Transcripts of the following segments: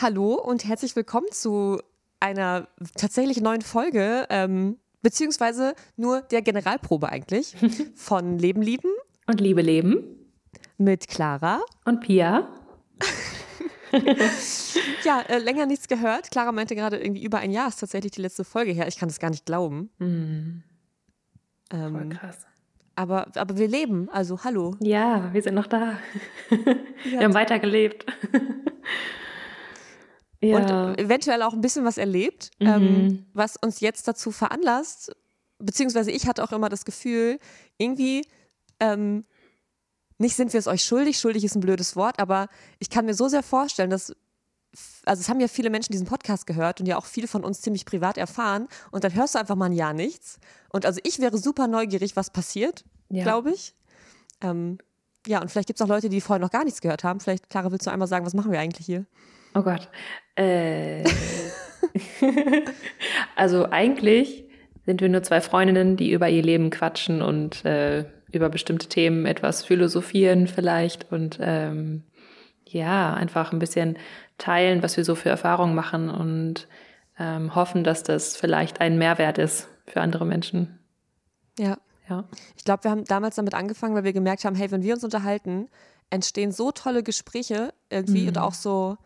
Hallo und herzlich willkommen zu einer tatsächlich neuen Folge, ähm, beziehungsweise nur der Generalprobe eigentlich von Leben lieben Und Liebe leben. mit Clara. Und Pia. Ja, äh, länger nichts gehört. Clara meinte gerade irgendwie über ein Jahr ist tatsächlich die letzte Folge her. Ich kann das gar nicht glauben. Voll Ähm, krass. aber, aber wir leben, also hallo. Ja, wir sind noch da. wir haben weitergelebt. Ja. Und eventuell auch ein bisschen was erlebt, Mhm. ähm, was uns jetzt dazu veranlasst, beziehungsweise ich hatte auch immer das Gefühl, irgendwie, ähm, nicht sind wir es euch schuldig, schuldig ist ein blödes Wort, aber ich kann mir so sehr vorstellen, dass, also es haben ja viele Menschen diesen Podcast gehört und ja auch viele von uns ziemlich privat erfahren und dann hörst du einfach mal ein Jahr nichts. Und also ich wäre super neugierig, was passiert, Ja. glaube ich. Ähm, ja, und vielleicht gibt es auch Leute, die vorher noch gar nichts gehört haben. Vielleicht, Clara, willst du einmal sagen, was machen wir eigentlich hier? Oh Gott. Äh. also eigentlich sind wir nur zwei Freundinnen, die über ihr Leben quatschen und äh, über bestimmte Themen etwas philosophieren vielleicht und ähm, ja, einfach ein bisschen teilen, was wir so für Erfahrungen machen und ähm, hoffen, dass das vielleicht ein Mehrwert ist für andere Menschen. Ja. Ja. Ich glaube, wir haben damals damit angefangen, weil wir gemerkt haben, hey, wenn wir uns unterhalten, entstehen so tolle Gespräche irgendwie und auch so,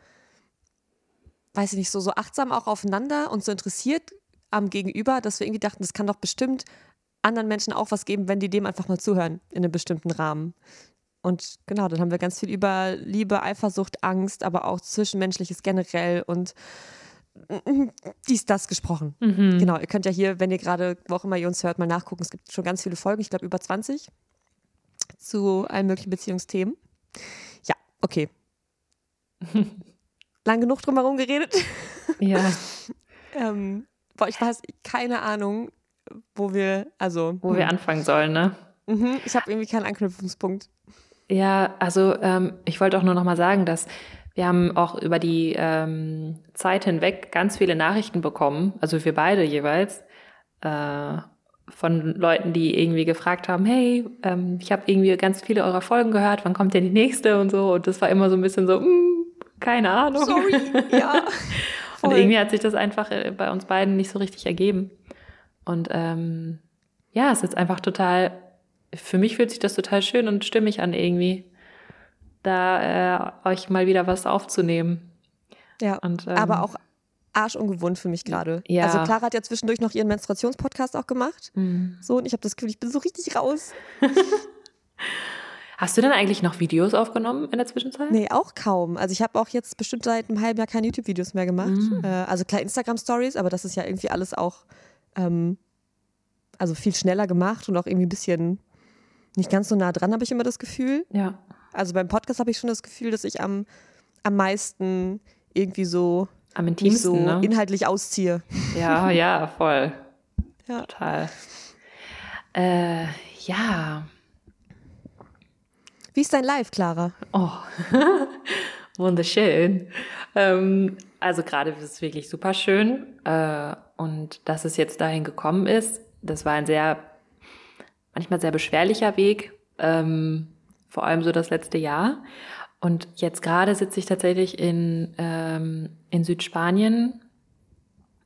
weiß ich nicht, so, so achtsam auch aufeinander und so interessiert am Gegenüber, dass wir irgendwie dachten, das kann doch bestimmt anderen Menschen auch was geben, wenn die dem einfach mal zuhören in einem bestimmten Rahmen. Und genau, dann haben wir ganz viel über Liebe, Eifersucht, Angst, aber auch Zwischenmenschliches generell und dies, das gesprochen. Mhm. Genau, ihr könnt ja hier, wenn ihr gerade, wo auch immer ihr uns hört, mal nachgucken. Es gibt schon ganz viele Folgen, ich glaube über 20 zu allen möglichen Beziehungsthemen. Ja, okay. Lang genug drum herum geredet. Ja. Ähm, boah, ich weiß keine Ahnung, wo wir, also, Wo wir anfangen sollen, ne? mhm, ich habe irgendwie keinen Anknüpfungspunkt. Ja, also ähm, ich wollte auch nur noch mal sagen, dass wir haben auch über die ähm, Zeit hinweg ganz viele Nachrichten bekommen, also wir beide jeweils, äh, von Leuten, die irgendwie gefragt haben, hey, ähm, ich habe irgendwie ganz viele eurer Folgen gehört, wann kommt denn die nächste und so. Und das war immer so ein bisschen so, mm, keine Ahnung. Sorry, ja. Und irgendwie hat sich das einfach äh, bei uns beiden nicht so richtig ergeben. Und ähm, ja, es ist einfach total, für mich fühlt sich das total schön und stimmig an irgendwie, da äh, euch mal wieder was aufzunehmen. Ja, Und, ähm, aber auch arschungewohnt für mich gerade. Ja. Also Clara hat ja zwischendurch noch ihren Menstruationspodcast auch gemacht. Mhm. So, und ich habe das Gefühl, ich bin so richtig raus. Hast du denn eigentlich noch Videos aufgenommen in der Zwischenzeit? Nee, auch kaum. Also ich habe auch jetzt bestimmt seit einem halben Jahr keine YouTube-Videos mehr gemacht. Mhm. Äh, also klar Instagram-Stories, aber das ist ja irgendwie alles auch ähm, also viel schneller gemacht und auch irgendwie ein bisschen nicht ganz so nah dran, habe ich immer das Gefühl. Ja. Also beim Podcast habe ich schon das Gefühl, dass ich am, am meisten irgendwie so Am intimsten, so ne? inhaltlich ausziehe. Ja, ja, voll. Ja. Total. Äh, ja. Wie ist dein Live, Clara? Oh, wunderschön. Ähm, also gerade ist es wirklich super schön. Äh, und dass es jetzt dahin gekommen ist, das war ein sehr, manchmal sehr beschwerlicher Weg, ähm, vor allem so das letzte Jahr. Und jetzt gerade sitze ich tatsächlich in, ähm, in Südspanien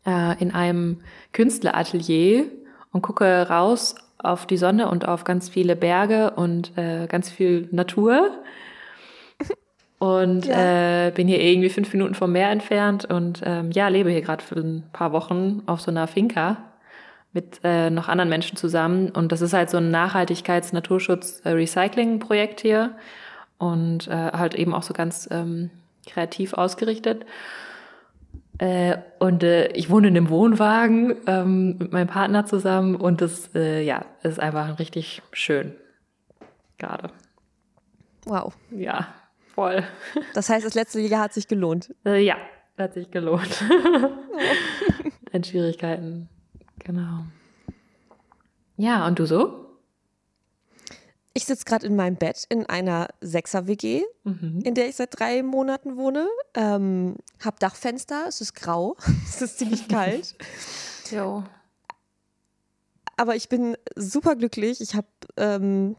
äh, in einem Künstleratelier und gucke raus auf die Sonne und auf ganz viele Berge und äh, ganz viel Natur. Und Ja. äh, bin hier irgendwie fünf Minuten vom Meer entfernt und ähm, ja, lebe hier gerade für ein paar Wochen auf so einer Finca mit äh, noch anderen Menschen zusammen. Und das ist halt so ein Nachhaltigkeits-, Naturschutz-, äh, Recycling-Projekt hier und äh, halt eben auch so ganz ähm, kreativ ausgerichtet. Äh, und äh, ich wohne in einem Wohnwagen ähm, mit meinem Partner zusammen und das äh, ja, ist einfach richtig schön. Gerade. Wow. Ja, voll. Das heißt, das letzte Jahr hat sich gelohnt. Äh, ja, hat sich gelohnt. In Schwierigkeiten. Genau. Ja, und du so? Ich sitze gerade in meinem Bett in einer Sechser-WG, Mhm. in der ich seit drei Monaten wohne. Ähm, hab Dachfenster, es ist grau, es ist ziemlich kalt. Jo. Aber ich bin super glücklich. Ich habe ähm,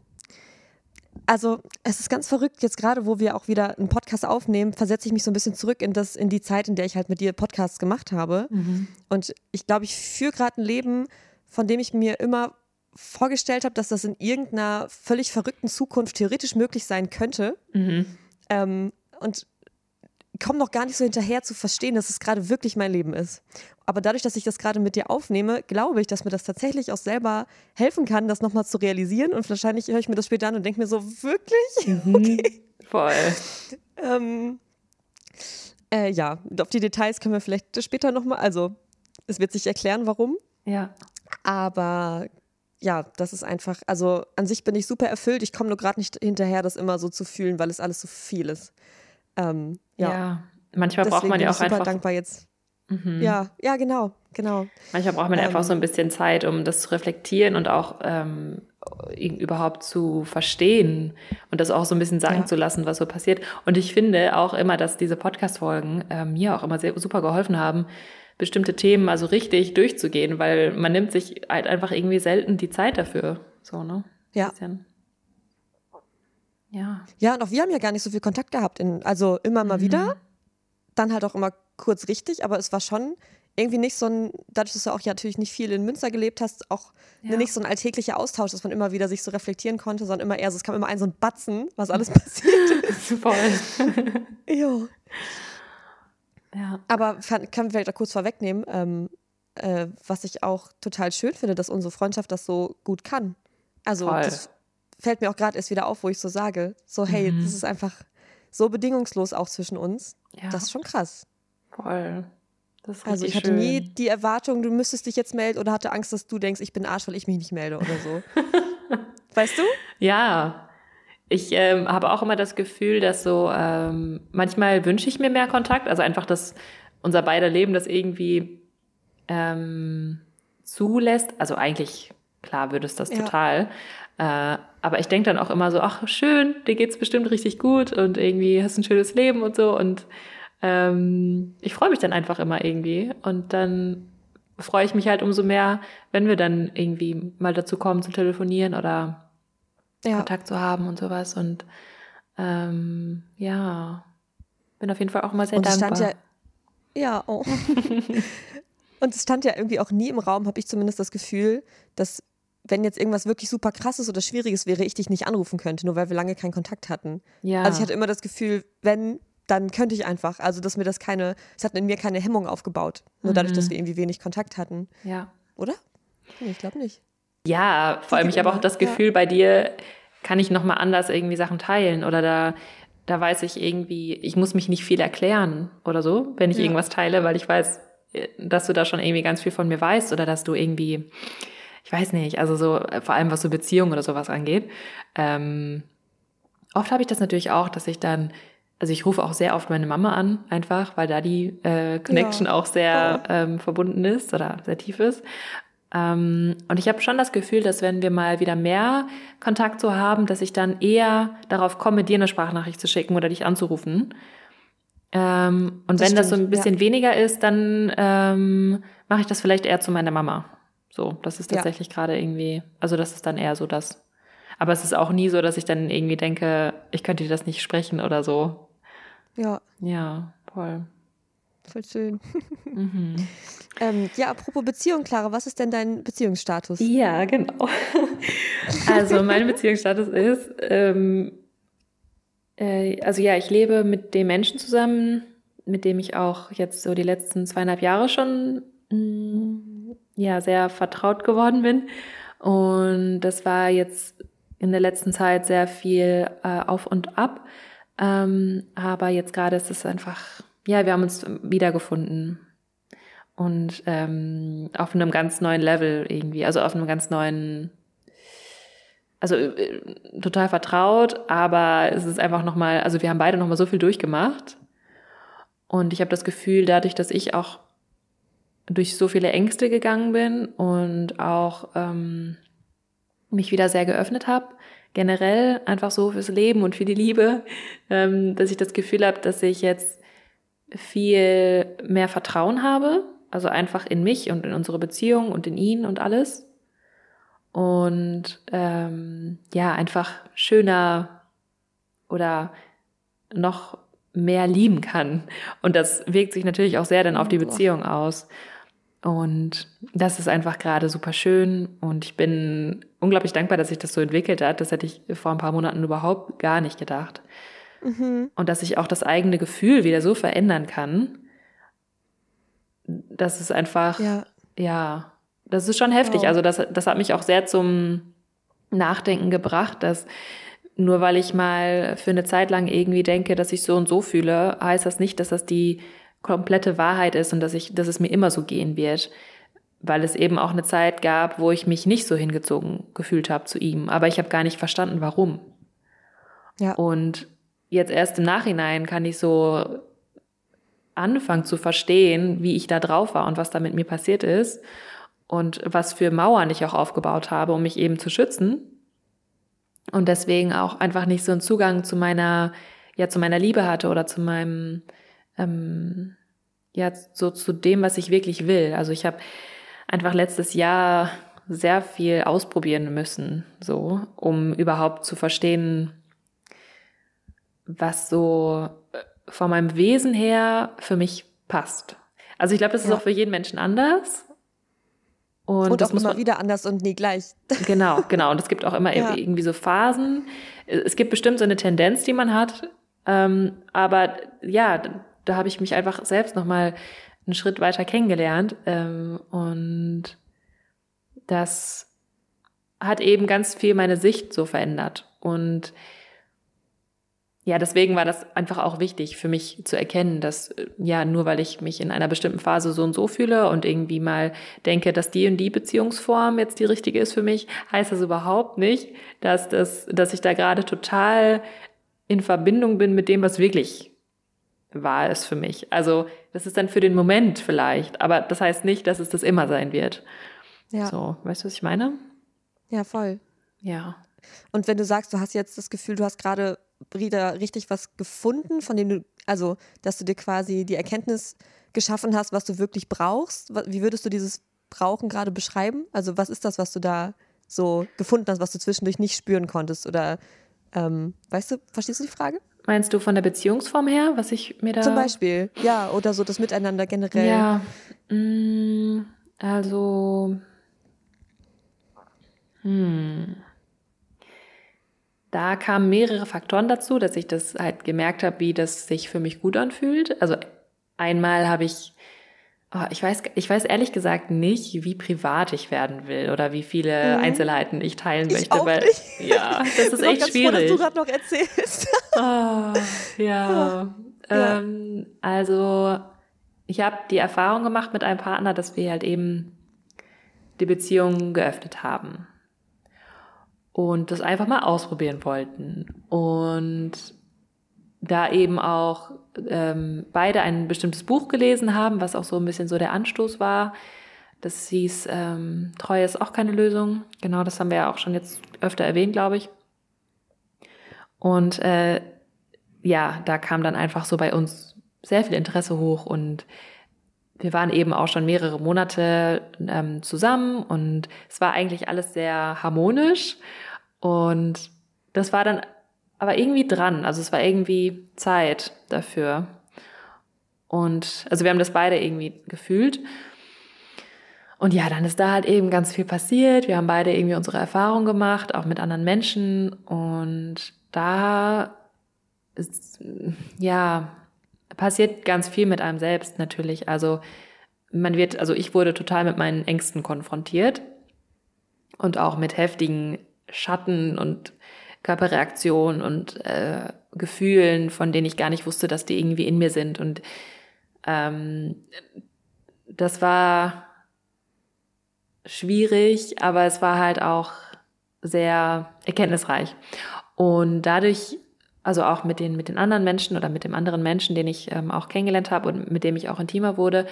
also es ist ganz verrückt, jetzt gerade, wo wir auch wieder einen Podcast aufnehmen, versetze ich mich so ein bisschen zurück in, das, in die Zeit, in der ich halt mit dir Podcasts gemacht habe. Mhm. Und ich glaube, ich führe gerade ein Leben, von dem ich mir immer vorgestellt habe, dass das in irgendeiner völlig verrückten Zukunft theoretisch möglich sein könnte. Mhm. Ähm, und komme noch gar nicht so hinterher zu verstehen, dass es gerade wirklich mein Leben ist. Aber dadurch, dass ich das gerade mit dir aufnehme, glaube ich, dass mir das tatsächlich auch selber helfen kann, das nochmal zu realisieren. Und wahrscheinlich höre ich mir das später an und denke mir so, wirklich? Mhm. Okay. Voll. ähm, äh, ja, auf die Details können wir vielleicht später nochmal, also es wird sich erklären, warum. Ja. Aber ja, das ist einfach, also an sich bin ich super erfüllt. Ich komme nur gerade nicht hinterher, das immer so zu fühlen, weil es alles so viel ist. Ähm, ja. ja. manchmal Deswegen braucht man ja auch bin ich super einfach. dankbar jetzt. Mhm. Ja, ja, genau, genau. Manchmal braucht man ähm, einfach so ein bisschen Zeit, um das zu reflektieren und auch ähm, überhaupt zu verstehen und das auch so ein bisschen sagen ja. zu lassen, was so passiert. Und ich finde auch immer, dass diese Podcast-Folgen äh, mir auch immer sehr super geholfen haben, bestimmte Themen also richtig durchzugehen, weil man nimmt sich halt einfach irgendwie selten die Zeit dafür. So, ne? Ja. Ja. Ja, und auch wir haben ja gar nicht so viel Kontakt gehabt. In, also immer mal mhm. wieder, dann halt auch immer kurz richtig, aber es war schon irgendwie nicht so ein, dadurch, dass du auch ja natürlich nicht viel in Münster gelebt hast, auch ja. nicht so ein alltäglicher Austausch, dass man immer wieder sich so reflektieren konnte, sondern immer eher so, es kam immer ein so ein Batzen, was alles passiert ist. Voll. jo. Ja. Aber kann, kann vielleicht auch kurz vorwegnehmen, ähm, äh, was ich auch total schön finde, dass unsere Freundschaft das so gut kann. Also Voll. das fällt mir auch gerade erst wieder auf, wo ich so sage, so hey, mhm. das ist einfach so bedingungslos auch zwischen uns. Ja. Das ist schon krass. Voll. also ich hatte schön. nie die Erwartung, du müsstest dich jetzt melden oder hatte Angst, dass du denkst, ich bin Arsch, weil ich mich nicht melde oder so. weißt du? Ja. Ich ähm, habe auch immer das Gefühl, dass so ähm, manchmal wünsche ich mir mehr Kontakt, also einfach, dass unser beider Leben das irgendwie ähm, zulässt. Also eigentlich, klar würde es das ja. total. Äh, aber ich denke dann auch immer so, ach schön, dir geht's bestimmt richtig gut und irgendwie hast ein schönes Leben und so. Und ähm, ich freue mich dann einfach immer irgendwie. Und dann freue ich mich halt umso mehr, wenn wir dann irgendwie mal dazu kommen zu telefonieren oder ja. Kontakt zu haben und sowas. Und ähm, ja, bin auf jeden Fall auch mal sehr und dankbar. Stand ja, ja, oh. und es stand ja irgendwie auch nie im Raum, habe ich zumindest das Gefühl, dass wenn jetzt irgendwas wirklich super krasses oder schwieriges wäre, ich dich nicht anrufen könnte, nur weil wir lange keinen Kontakt hatten. Ja. Also ich hatte immer das Gefühl, wenn, dann könnte ich einfach. Also dass mir das keine, es hat in mir keine Hemmung aufgebaut. Nur mhm. dadurch, dass wir irgendwie wenig Kontakt hatten. Ja. Oder? Ich glaube nicht. Ja, vor allem, ich habe auch das Gefühl, ja. bei dir kann ich nochmal anders irgendwie Sachen teilen oder da, da weiß ich irgendwie, ich muss mich nicht viel erklären oder so, wenn ich ja. irgendwas teile, weil ich weiß, äh, dass du da schon irgendwie ganz viel von mir weißt oder dass du irgendwie ich weiß nicht, also so, äh, vor allem was so Beziehungen oder sowas angeht. Ähm, oft habe ich das natürlich auch, dass ich dann, also ich rufe auch sehr oft meine Mama an, einfach, weil da die äh, Connection ja. auch sehr ähm, verbunden ist oder sehr tief ist. Ähm, und ich habe schon das Gefühl, dass wenn wir mal wieder mehr Kontakt so haben, dass ich dann eher darauf komme, dir eine Sprachnachricht zu schicken oder dich anzurufen. Ähm, und das wenn stimmt, das so ein bisschen ja. weniger ist, dann ähm, mache ich das vielleicht eher zu meiner Mama. So, das ist tatsächlich ja. gerade irgendwie, also das ist dann eher so das. Aber es ist auch nie so, dass ich dann irgendwie denke, ich könnte dir das nicht sprechen oder so. Ja. Ja, voll. Voll schön. Mhm. ähm, ja, apropos Beziehung, Clara, was ist denn dein Beziehungsstatus? Ja, genau. also mein Beziehungsstatus ist, ähm, äh, also ja, ich lebe mit dem Menschen zusammen, mit dem ich auch jetzt so die letzten zweieinhalb Jahre schon mh, mm, ja sehr vertraut geworden bin. Und das war jetzt in der letzten Zeit sehr viel äh, auf und ab. Ähm, aber jetzt gerade ist es einfach, ja, wir haben uns wiedergefunden. Und ähm, auf einem ganz neuen Level irgendwie, also auf einem ganz neuen, also äh, total vertraut, aber es ist einfach nochmal, also wir haben beide nochmal so viel durchgemacht. Und ich habe das Gefühl, dadurch, dass ich auch durch so viele Ängste gegangen bin und auch ähm, mich wieder sehr geöffnet habe. Generell einfach so fürs Leben und für die Liebe, ähm, dass ich das Gefühl habe, dass ich jetzt viel mehr Vertrauen habe, also einfach in mich und in unsere Beziehung und in ihn und alles. und ähm, ja, einfach schöner oder noch mehr lieben kann. Und das wirkt sich natürlich auch sehr dann auf die Beziehung aus. Und das ist einfach gerade super schön. Und ich bin unglaublich dankbar, dass sich das so entwickelt hat. Das hätte ich vor ein paar Monaten überhaupt gar nicht gedacht. Mhm. Und dass ich auch das eigene Gefühl wieder so verändern kann. Das ist einfach, ja, ja das ist schon heftig. Wow. Also das, das hat mich auch sehr zum Nachdenken gebracht, dass nur weil ich mal für eine Zeit lang irgendwie denke, dass ich so und so fühle, heißt das nicht, dass das die komplette Wahrheit ist und dass ich, dass es mir immer so gehen wird. Weil es eben auch eine Zeit gab, wo ich mich nicht so hingezogen gefühlt habe zu ihm. Aber ich habe gar nicht verstanden, warum. Ja. Und jetzt erst im Nachhinein kann ich so anfangen zu verstehen, wie ich da drauf war und was da mit mir passiert ist und was für Mauern ich auch aufgebaut habe, um mich eben zu schützen und deswegen auch einfach nicht so einen Zugang zu meiner, ja, zu meiner Liebe hatte oder zu meinem, ähm, ja, so zu dem, was ich wirklich will. Also ich habe einfach letztes Jahr sehr viel ausprobieren müssen, so, um überhaupt zu verstehen, was so äh, von meinem Wesen her für mich passt. Also ich glaube, das ist ja. auch für jeden Menschen anders. Und, und das auch muss immer wieder anders und nie gleich. Genau, genau. Und es gibt auch immer ja. irgendwie so Phasen. Es gibt bestimmt so eine Tendenz, die man hat. Ähm, aber ja, da, da habe ich mich einfach selbst nochmal einen Schritt weiter kennengelernt. Ähm, und das hat eben ganz viel meine Sicht so verändert. Und ja, deswegen war das einfach auch wichtig für mich zu erkennen, dass äh, ja, nur weil ich mich in einer bestimmten Phase so und so fühle und irgendwie mal denke, dass die und die Beziehungsform jetzt die richtige ist für mich, heißt das überhaupt nicht, dass das, dass ich da gerade total in Verbindung bin mit dem, was wirklich wahr ist für mich. Also, das ist dann für den Moment vielleicht, aber das heißt nicht, dass es das immer sein wird. Ja. So, weißt du, was ich meine? Ja, voll. Ja. Und wenn du sagst, du hast jetzt das Gefühl, du hast gerade wieder richtig was gefunden, von dem du, also, dass du dir quasi die Erkenntnis geschaffen hast, was du wirklich brauchst? Wie würdest du dieses Brauchen gerade beschreiben? Also, was ist das, was du da so gefunden hast, was du zwischendurch nicht spüren konntest? Oder, ähm, weißt du, verstehst du die Frage? Meinst du von der Beziehungsform her, was ich mir da. Zum Beispiel, ja, oder so das Miteinander generell. Ja, mm, also. Hm da kamen mehrere Faktoren dazu, dass ich das halt gemerkt habe, wie das sich für mich gut anfühlt. Also einmal habe ich, oh, ich weiß, ich weiß ehrlich gesagt nicht, wie privat ich werden will oder wie viele mhm. Einzelheiten ich teilen ich möchte, weil nicht. ja, das ist echt schwierig. Froh, dass du gerade noch erzählst. oh, ja. ja. Ähm, also ich habe die Erfahrung gemacht mit einem Partner, dass wir halt eben die Beziehung geöffnet haben und das einfach mal ausprobieren wollten. Und da eben auch ähm, beide ein bestimmtes Buch gelesen haben, was auch so ein bisschen so der Anstoß war. Das hieß ähm, Treue ist auch keine Lösung. Genau, das haben wir ja auch schon jetzt öfter erwähnt, glaube ich. Und äh, ja, da kam dann einfach so bei uns sehr viel Interesse hoch und wir waren eben auch schon mehrere Monate ähm, zusammen und es war eigentlich alles sehr harmonisch und das war dann aber irgendwie dran. Also es war irgendwie Zeit dafür. Und also wir haben das beide irgendwie gefühlt. Und ja, dann ist da halt eben ganz viel passiert. Wir haben beide irgendwie unsere Erfahrungen gemacht, auch mit anderen Menschen. Und da ist, ja, passiert ganz viel mit einem selbst natürlich. Also man wird, also ich wurde total mit meinen Ängsten konfrontiert und auch mit heftigen Schatten und Körperreaktionen und äh, Gefühlen, von denen ich gar nicht wusste, dass die irgendwie in mir sind. Und ähm, das war schwierig, aber es war halt auch sehr erkenntnisreich. Und dadurch, also auch mit den, mit den anderen Menschen oder mit dem anderen Menschen, den ich ähm, auch kennengelernt habe und mit dem ich auch intimer wurde,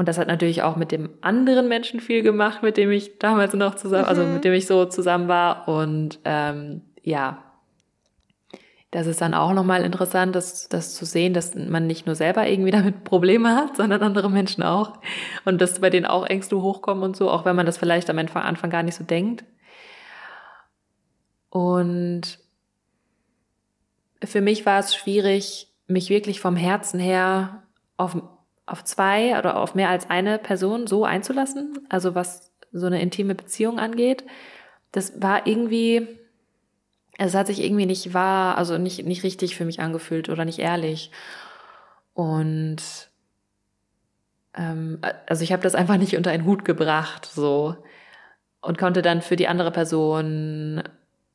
und das hat natürlich auch mit dem anderen Menschen viel gemacht, mit dem ich damals noch zusammen, also mhm. also mit dem ich so zusammen war. Und ähm, ja, das ist dann auch nochmal interessant, das, das zu sehen, dass man nicht nur selber irgendwie damit Probleme hat, sondern andere Menschen auch. Und dass bei denen auch Ängste hochkommen und so, auch wenn man das vielleicht am Anfang gar nicht so denkt. Und für mich war es schwierig, mich wirklich vom Herzen her auf, auf zwei oder auf mehr als eine Person so einzulassen. Also was so eine intime Beziehung angeht. Das war irgendwie, es hat sich irgendwie nicht wahr, also nicht, nicht richtig für mich angefühlt oder nicht ehrlich. Und ähm, also ich habe das einfach nicht unter einen Hut gebracht, so. Und konnte dann für die andere Person,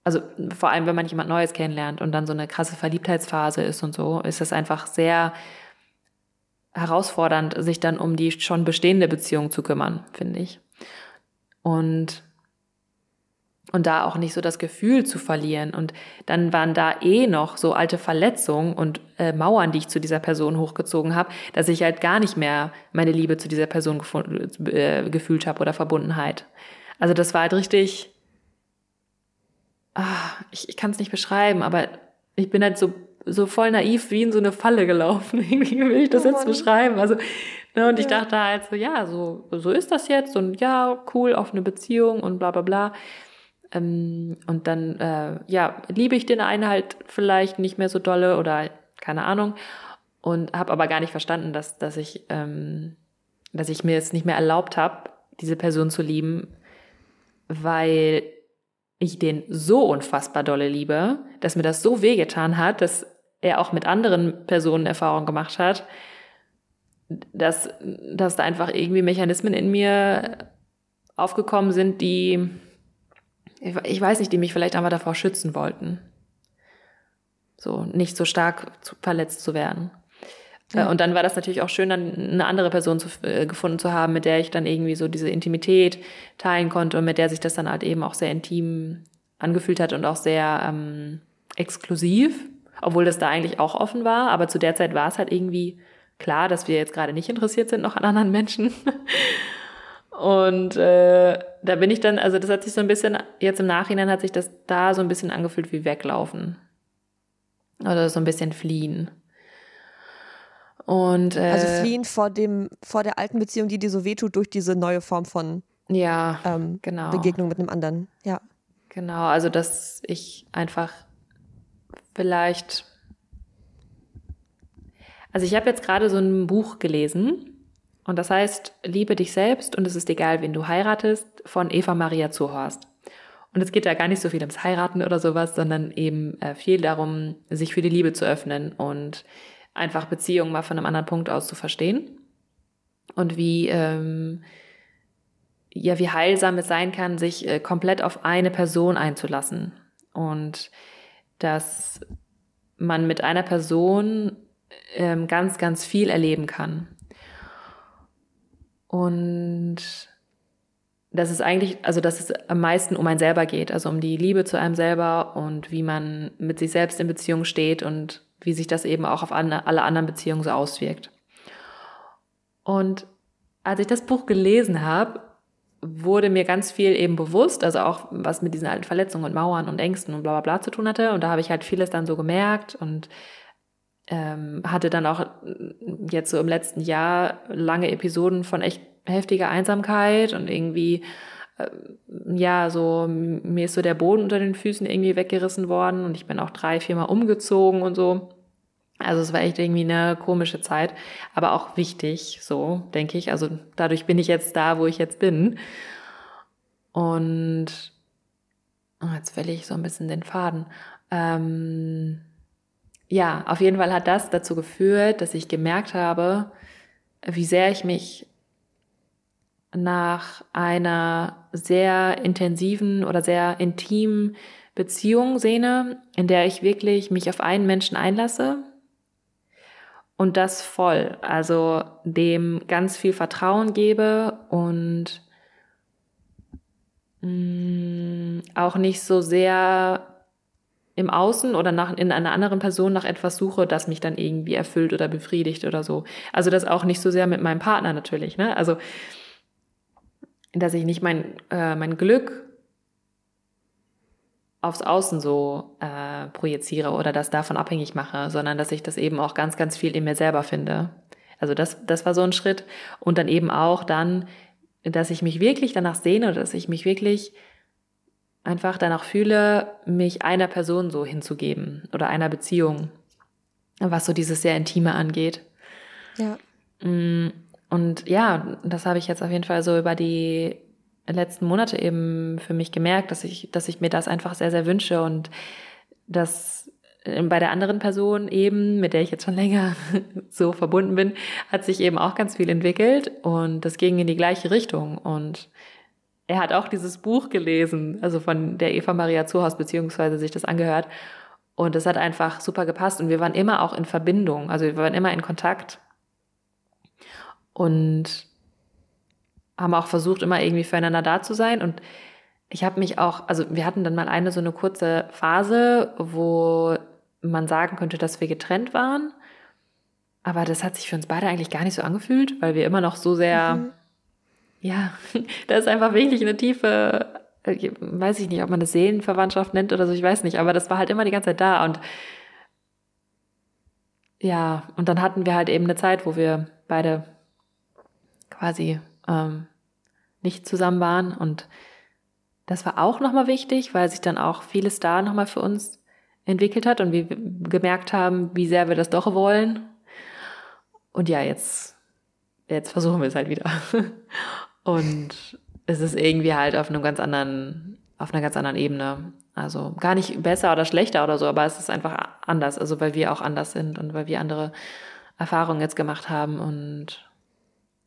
also vor allem, wenn man jemand Neues kennenlernt und dann so eine krasse Verliebtheitsphase ist und so, ist es einfach sehr herausfordernd, sich dann um die schon bestehende Beziehung zu kümmern, finde ich. Und und da auch nicht so das Gefühl zu verlieren. Und dann waren da eh noch so alte Verletzungen und äh, Mauern, die ich zu dieser Person hochgezogen habe, dass ich halt gar nicht mehr meine Liebe zu dieser Person äh, gefühlt habe oder Verbundenheit. Also das war halt richtig, ah, ich, ich kann es nicht beschreiben, aber ich bin halt so so voll naiv wie in so eine Falle gelaufen. Wie will ich das oh jetzt beschreiben? Also, ne, und ja. ich dachte halt so, ja, so, so ist das jetzt und ja, cool, offene Beziehung und bla bla bla. Ähm, und dann, äh, ja, liebe ich den einen halt vielleicht nicht mehr so dolle oder keine Ahnung. Und habe aber gar nicht verstanden, dass, dass ich, ähm, dass ich mir es nicht mehr erlaubt habe, diese Person zu lieben, weil ich den so unfassbar dolle liebe, dass mir das so wehgetan hat, dass er auch mit anderen Personen Erfahrungen gemacht hat, dass, dass da einfach irgendwie Mechanismen in mir aufgekommen sind, die, ich weiß nicht, die mich vielleicht einfach davor schützen wollten. So, nicht so stark zu, verletzt zu werden. Ja. Äh, und dann war das natürlich auch schön, dann eine andere Person zu, äh, gefunden zu haben, mit der ich dann irgendwie so diese Intimität teilen konnte und mit der sich das dann halt eben auch sehr intim angefühlt hat und auch sehr ähm, exklusiv, obwohl das da eigentlich auch offen war. Aber zu der Zeit war es halt irgendwie klar, dass wir jetzt gerade nicht interessiert sind noch an anderen Menschen. Und äh, da bin ich dann, also das hat sich so ein bisschen, jetzt im Nachhinein hat sich das da so ein bisschen angefühlt wie weglaufen. Oder so ein bisschen fliehen. Und, äh, also fliehen vor dem, vor der alten Beziehung, die dir so wehtut, durch diese neue Form von ja, ähm, genau. Begegnung mit einem anderen. Ja. Genau, also dass ich einfach vielleicht. Also ich habe jetzt gerade so ein Buch gelesen und das heißt, liebe dich selbst und es ist egal, wen du heiratest, von Eva Maria Zuhorst. Und es geht da gar nicht so viel ums Heiraten oder sowas, sondern eben äh, viel darum, sich für die Liebe zu öffnen und einfach Beziehungen mal von einem anderen Punkt aus zu verstehen. Und wie, ähm, ja, wie heilsam es sein kann, sich äh, komplett auf eine Person einzulassen. Und dass man mit einer Person ähm, ganz, ganz viel erleben kann. Und dass es eigentlich, also dass es am meisten um einen selber geht, also um die Liebe zu einem selber und wie man mit sich selbst in Beziehung steht und wie sich das eben auch auf alle anderen Beziehungen so auswirkt. Und als ich das Buch gelesen habe, wurde mir ganz viel eben bewusst, also auch was mit diesen alten Verletzungen und Mauern und Ängsten und bla bla bla zu tun hatte. Und da habe ich halt vieles dann so gemerkt und ähm, hatte dann auch jetzt so im letzten Jahr lange Episoden von echt heftiger Einsamkeit und irgendwie, äh, ja, so, mir ist so der Boden unter den Füßen irgendwie weggerissen worden und ich bin auch drei, viermal umgezogen und so. Also es war echt irgendwie eine komische Zeit, aber auch wichtig, so denke ich. Also dadurch bin ich jetzt da, wo ich jetzt bin. Und oh, jetzt verliere ich so ein bisschen den Faden. Ähm, ja, auf jeden Fall hat das dazu geführt, dass ich gemerkt habe, wie sehr ich mich nach einer sehr intensiven oder sehr intimen Beziehung sehne, in der ich wirklich mich auf einen Menschen einlasse und das voll, also dem ganz viel Vertrauen gebe und mh, mm, auch nicht so sehr im Außen oder nach, in einer anderen Person nach etwas suche, das mich dann irgendwie erfüllt oder befriedigt oder so. Also das auch nicht so sehr mit meinem Partner natürlich. Ne? Also dass ich nicht mein, äh, mein Glück aufs Außen so äh, projiziere oder das davon abhängig mache, sondern dass ich das eben auch ganz, ganz viel in mir selber finde. Also das, das war so ein Schritt. Und dann eben auch dann, dass ich mich wirklich danach sehne oder dass ich mich wirklich einfach danach fühle, mich einer Person so hinzugeben oder einer Beziehung, was so dieses sehr Intime angeht. Ja. Mm, und ja, das habe ich jetzt auf jeden Fall so über die letzten Monate eben für mich gemerkt, dass ich, dass ich mir das einfach sehr, sehr wünsche und dass äh, bei der anderen Person eben, mit der ich jetzt schon länger so verbunden bin, hat sich eben auch ganz viel entwickelt und das ging in die gleiche Richtung und er hat auch dieses Buch gelesen, also von der Eva Maria Zuhaus, beziehungsweise sich das angehört. Und das hat einfach super gepasst. Und wir waren immer auch in Verbindung. Also wir waren immer in Kontakt. Und haben auch versucht, immer irgendwie füreinander da zu sein. Und ich habe mich auch, also wir hatten dann mal eine so eine kurze Phase, wo man sagen könnte, dass wir getrennt waren. Aber das hat sich für uns beide eigentlich gar nicht so angefühlt, weil wir immer noch so sehr, mhm. ja, da ist einfach wirklich eine tiefe, äh, weiß ich nicht, ob man das Seelenverwandtschaft nennt oder so, ich weiß nicht, aber das war halt immer die ganze Zeit da und ja, und dann hatten wir halt eben eine Zeit, wo wir beide quasi ähm, nicht zusammen waren. Und das war auch nochmal wichtig, weil sich dann auch vieles da nochmal für uns entwickelt hat und wir gemerkt haben, wie sehr wir das doch wollen. Und ja, jetzt, jetzt versuchen wir es halt wieder. Und es ist irgendwie halt auf einem ganz anderen, auf einer ganz anderen Ebene. Also gar nicht besser oder schlechter oder so, aber es ist einfach anders. Also weil wir auch anders sind und weil wir andere Erfahrungen jetzt gemacht haben und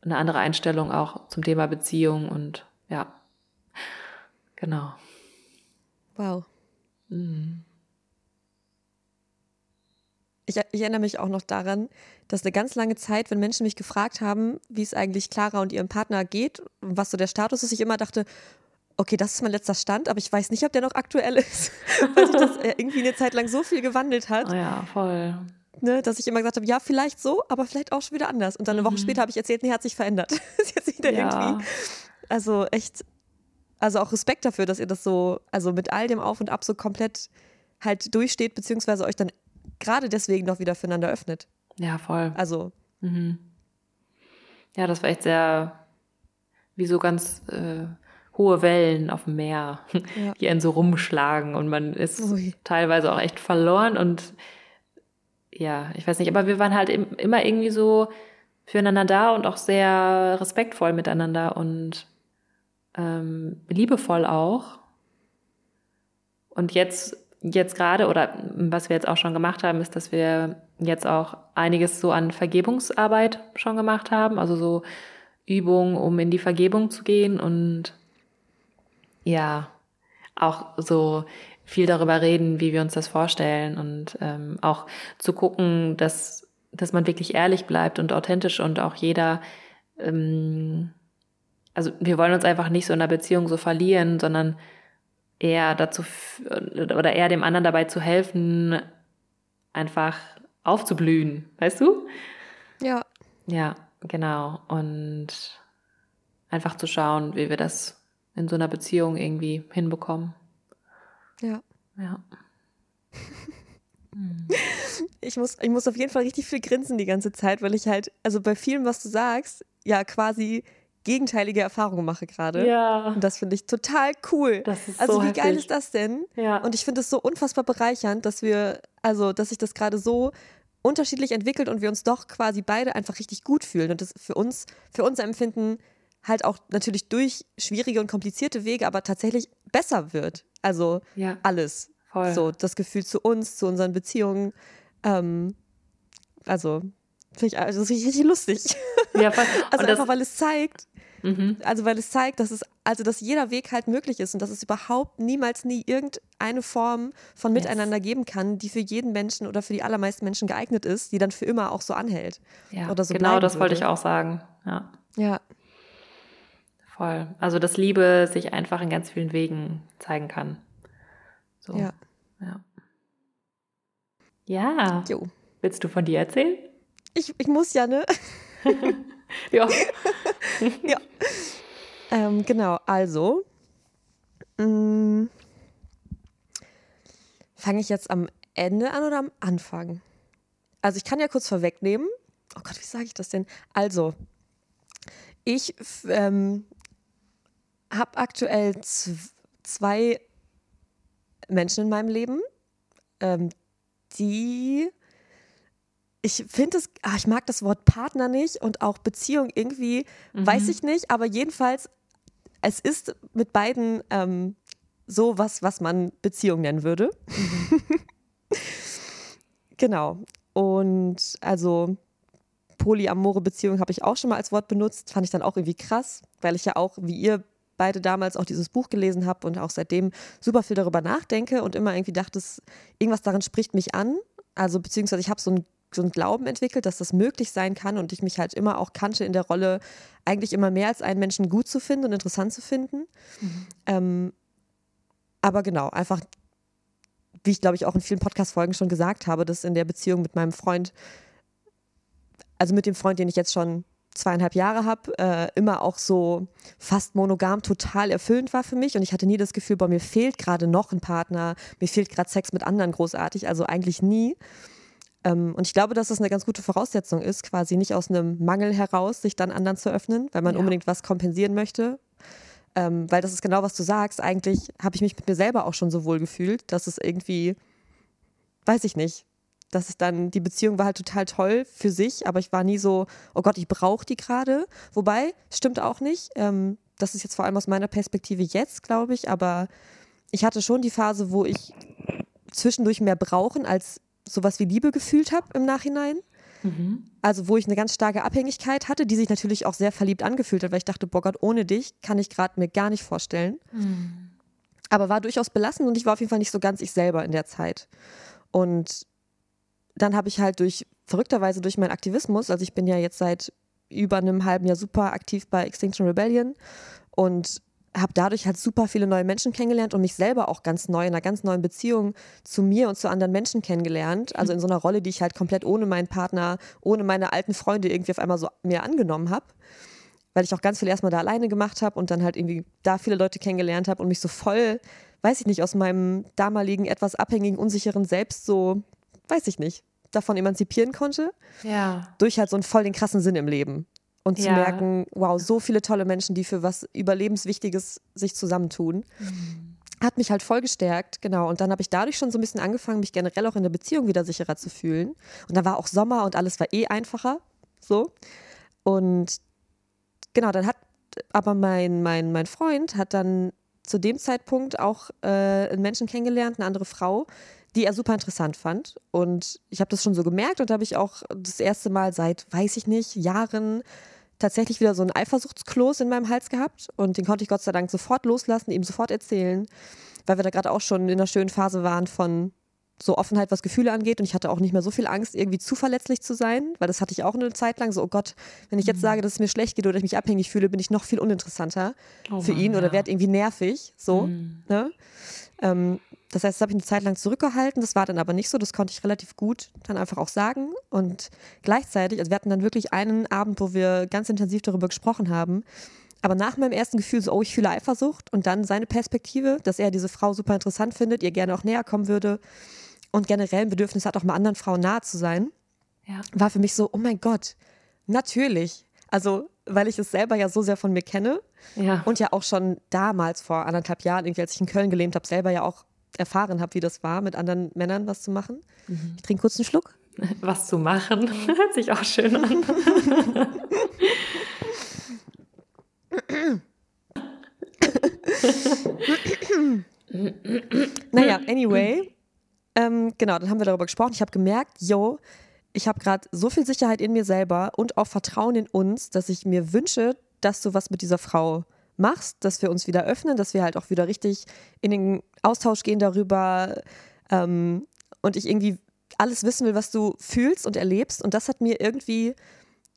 eine andere Einstellung auch zum Thema Beziehung und ja, genau. Wow. Mhm. Ich, ich, erinnere mich auch noch daran, dass eine ganz lange Zeit, wenn Menschen mich gefragt haben, wie es eigentlich Clara und ihrem Partner geht und was so der Status ist, ich immer dachte, okay, das ist mein letzter Stand, aber ich weiß nicht, ob der noch aktuell ist, weil sich das äh, irgendwie eine Zeit lang so viel gewandelt hat. Oh ja, voll ne, dass ich immer gesagt habe, ja, vielleicht so, aber vielleicht auch schon wieder anders. Und dann eine Woche mhm. später habe ich erzählt, nee, hat sich verändert. ist jetzt wieder ja. irgendwie. Also echt, also auch Respekt dafür, dass ihr das so, also mit all dem Auf und Ab so komplett halt durchsteht, beziehungsweise euch dann gerade deswegen noch wieder füreinander öffnet. Ja, voll. Also. Mhm. Ja, das war echt sehr, wie so ganz äh, hohe Wellen auf dem Meer, ja. die einen so rumschlagen und man ist Ui. teilweise auch echt verloren und ja, ich weiß nicht, aber wir waren halt immer irgendwie so füreinander da und auch sehr respektvoll miteinander und ähm, liebevoll auch. Und jetzt, jetzt gerade, oder was wir jetzt auch schon gemacht haben, ist, dass wir jetzt auch einiges so an Vergebungsarbeit schon gemacht haben, also so Übungen, um in die Vergebung zu gehen und ja, auch so viel darüber reden, wie wir uns das vorstellen und ähm, auch zu gucken, dass, dass man wirklich ehrlich bleibt und authentisch und auch jeder, ähm, also wir wollen uns einfach nicht so in einer Beziehung so verlieren, sondern eher dazu oder eher dem anderen dabei zu helfen, einfach aufzublühen, weißt du? Ja. Ja, genau. Und einfach zu schauen, wie wir das in so einer Beziehung irgendwie hinbekommen. Ja. Ja. Ich muss, ich muss auf jeden Fall richtig viel grinsen die ganze Zeit, weil ich halt, also bei vielem, was du sagst, ja quasi gegenteilige Erfahrungen mache gerade. Ja. Und das finde ich total cool. Das ist also so wie heftig. geil ist das denn? Ja. Und ich finde es so unfassbar bereichernd, dass wir, also dass sich das gerade so unterschiedlich entwickelt und wir uns doch quasi beide einfach richtig gut fühlen und das für uns, für unser Empfinden halt auch natürlich durch schwierige und komplizierte Wege, aber tatsächlich besser wird. Also ja. alles. Voll. So, das Gefühl zu uns, zu unseren Beziehungen. Ähm, also, finde ich, also, das richtig lustig. Ja, voll. also einfach, weil es zeigt, mhm. also weil es zeigt, dass es, also dass jeder Weg halt möglich ist und dass es überhaupt niemals nie irgendeine Form von Miteinander yes. geben kann, die für jeden Menschen oder für die allermeisten Menschen geeignet ist, die dann für immer auch so anhält. Ja, oder so genau das würde. wollte ich auch sagen. Ja. Ja. Voll. Also, dass Liebe sich einfach in ganz vielen Wegen zeigen kann. So. Ja. Ja. Ja. Jo. Willst du von dir erzählen? Ich, ich muss ja, ne? ja. ja. Ähm, genau, also. Mm, Fange ich jetzt am Ende an oder am Anfang? Also ich kann ja kurz vorwegnehmen. Oh Gott, wie sage ich das denn? Also, ich ähm, habe aktuell zwei Menschen in meinem Leben, ähm, die ich finde es, ach, ich mag das Wort Partner nicht und auch Beziehung irgendwie, mhm. weiß ich nicht, aber jedenfalls, es ist mit beiden ähm, so was, was man Beziehung nennen würde. Mhm. genau. Und also polyamore Beziehung habe ich auch schon mal als Wort benutzt, fand ich dann auch irgendwie krass, weil ich ja auch, wie ihr beide damals auch dieses Buch gelesen habe und auch seitdem super viel darüber nachdenke und immer irgendwie dachte, irgendwas darin spricht mich an. Also beziehungsweise ich habe so ein so einen Glauben entwickelt, dass das möglich sein kann und ich mich halt immer auch kannte in der Rolle, eigentlich immer mehr als einen Menschen gut zu finden und interessant zu finden. Mhm. Ähm, aber genau, einfach, wie ich glaube ich auch in vielen Podcast-Folgen schon gesagt habe, dass in der Beziehung mit meinem Freund, also mit dem Freund, den ich jetzt schon zweieinhalb Jahre habe, äh, immer auch so fast monogam total erfüllend war für mich. Und ich hatte nie das Gefühl, boah, mir fehlt gerade noch ein Partner, mir fehlt gerade Sex mit anderen großartig, also eigentlich nie. Ähm, und ich glaube, dass das eine ganz gute Voraussetzung ist, quasi nicht aus einem Mangel heraus, sich dann anderen zu öffnen, weil man ja. unbedingt was kompensieren möchte. Ähm, weil das ist genau, was du sagst. Eigentlich habe ich mich mit mir selber auch schon so wohl gefühlt, dass es irgendwie, weiß ich nicht, dass es dann, die Beziehung war halt total toll für sich, aber ich war nie so, oh Gott, ich brauche die gerade. Wobei, stimmt auch nicht. Ähm, das ist jetzt vor allem aus meiner Perspektive jetzt, glaube ich, aber ich hatte schon die Phase, wo ich zwischendurch mehr brauchen als sowas wie Liebe gefühlt habe im Nachhinein. Mhm. Also wo ich eine ganz starke Abhängigkeit hatte, die sich natürlich auch sehr verliebt angefühlt hat, weil ich dachte, boah Gott, ohne dich kann ich gerade mir gar nicht vorstellen. Mhm. Aber war durchaus belastend und ich war auf jeden Fall nicht so ganz ich selber in der Zeit. Und dann habe ich halt durch, verrückterweise durch meinen Aktivismus, also ich bin ja jetzt seit über einem halben Jahr super aktiv bei Extinction Rebellion und habe dadurch halt super viele neue Menschen kennengelernt und mich selber auch ganz neu in einer ganz neuen Beziehung zu mir und zu anderen Menschen kennengelernt. Also in so einer Rolle, die ich halt komplett ohne meinen Partner, ohne meine alten Freunde irgendwie auf einmal so mir angenommen habe. Weil ich auch ganz viel erstmal da alleine gemacht habe und dann halt irgendwie da viele Leute kennengelernt habe und mich so voll, weiß ich nicht, aus meinem damaligen etwas abhängigen, unsicheren Selbst so, weiß ich nicht, davon emanzipieren konnte. Ja. Durch halt so einen voll den krassen Sinn im Leben und zu ja. merken, wow, so viele tolle Menschen, die für was Überlebenswichtiges sich zusammentun. Mhm. Hat mich halt voll gestärkt, genau. Und dann habe ich dadurch schon so ein bisschen angefangen, mich generell auch in der Beziehung wieder sicherer zu fühlen. Und da war auch Sommer und alles war eh einfacher. So. Und genau, dann hat aber mein, mein, mein Freund hat dann zu dem Zeitpunkt auch äh, einen Menschen kennengelernt, eine andere Frau, die er super interessant fand. Und ich habe das schon so gemerkt und da habe ich auch das erste Mal seit, weiß ich nicht, Jahren tatsächlich wieder so einen Eifersuchtskloß in meinem Hals gehabt und den konnte ich Gott sei Dank sofort loslassen, ihm sofort erzählen, weil wir da gerade auch schon in einer schönen Phase waren von so Offenheit, was Gefühle angeht und ich hatte auch nicht mehr so viel Angst, irgendwie zu verletzlich zu sein, weil das hatte ich auch eine Zeit lang so, oh Gott, wenn ich jetzt mhm. sage, dass es mir schlecht geht oder ich mich abhängig fühle, bin ich noch viel uninteressanter oh für Mann, ihn oder ja. werde irgendwie nervig, so, mhm. ne? Ähm, das heißt, das habe ich eine Zeit lang zurückgehalten. Das war dann aber nicht so. Das konnte ich relativ gut dann einfach auch sagen. Und gleichzeitig, also wir hatten dann wirklich einen Abend, wo wir ganz intensiv darüber gesprochen haben. Aber nach meinem ersten Gefühl, so, oh, ich fühle Eifersucht und dann seine Perspektive, dass er diese Frau super interessant findet, ihr gerne auch näher kommen würde und generell ein Bedürfnis hat, auch mal anderen Frauen nahe zu sein, ja. war für mich so, oh mein Gott, natürlich. Also, weil ich es selber ja so sehr von mir kenne ja. und ja auch schon damals vor anderthalb Jahren, irgendwie als ich in Köln gelebt habe, selber ja auch erfahren habe, wie das war, mit anderen Männern was zu machen. Mhm. Ich trinke kurz einen Schluck. Was zu machen, hört sich auch schön an. naja, anyway, ähm, genau, dann haben wir darüber gesprochen. Ich habe gemerkt, yo, ich habe gerade so viel Sicherheit in mir selber und auch Vertrauen in uns, dass ich mir wünsche, dass du was mit dieser Frau machst, dass wir uns wieder öffnen, dass wir halt auch wieder richtig in den Austausch gehen darüber ähm, und ich irgendwie alles wissen will, was du fühlst und erlebst. Und das hat mir irgendwie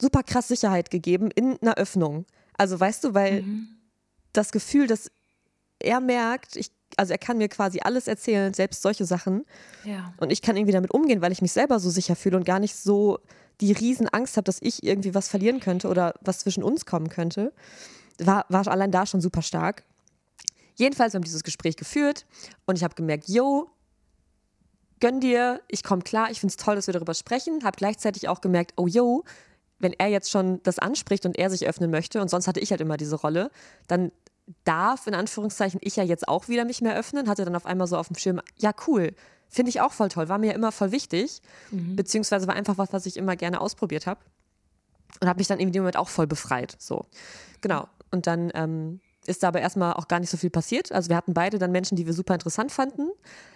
super krass Sicherheit gegeben in einer Öffnung. Also weißt du, weil mhm. das Gefühl, dass er merkt, ich, also er kann mir quasi alles erzählen, selbst solche Sachen. Ja. Und ich kann irgendwie damit umgehen, weil ich mich selber so sicher fühle und gar nicht so die Riesenangst habe, dass ich irgendwie was verlieren könnte oder was zwischen uns kommen könnte war, war allein da schon super stark. Jedenfalls haben wir dieses Gespräch geführt und ich habe gemerkt, yo, gönn dir, ich komme klar, ich finde es toll, dass wir darüber sprechen, habe gleichzeitig auch gemerkt, oh yo, wenn er jetzt schon das anspricht und er sich öffnen möchte und sonst hatte ich halt immer diese Rolle, dann darf in Anführungszeichen ich ja jetzt auch wieder mich mehr öffnen, hatte dann auf einmal so auf dem Schirm, ja cool, finde ich auch voll toll, war mir ja immer voll wichtig, mhm. beziehungsweise war einfach was, was ich immer gerne ausprobiert habe und habe mich dann in dem Moment auch voll befreit, so, genau. Und dann ähm, ist da aber erstmal auch gar nicht so viel passiert. Also wir hatten beide dann Menschen, die wir super interessant fanden,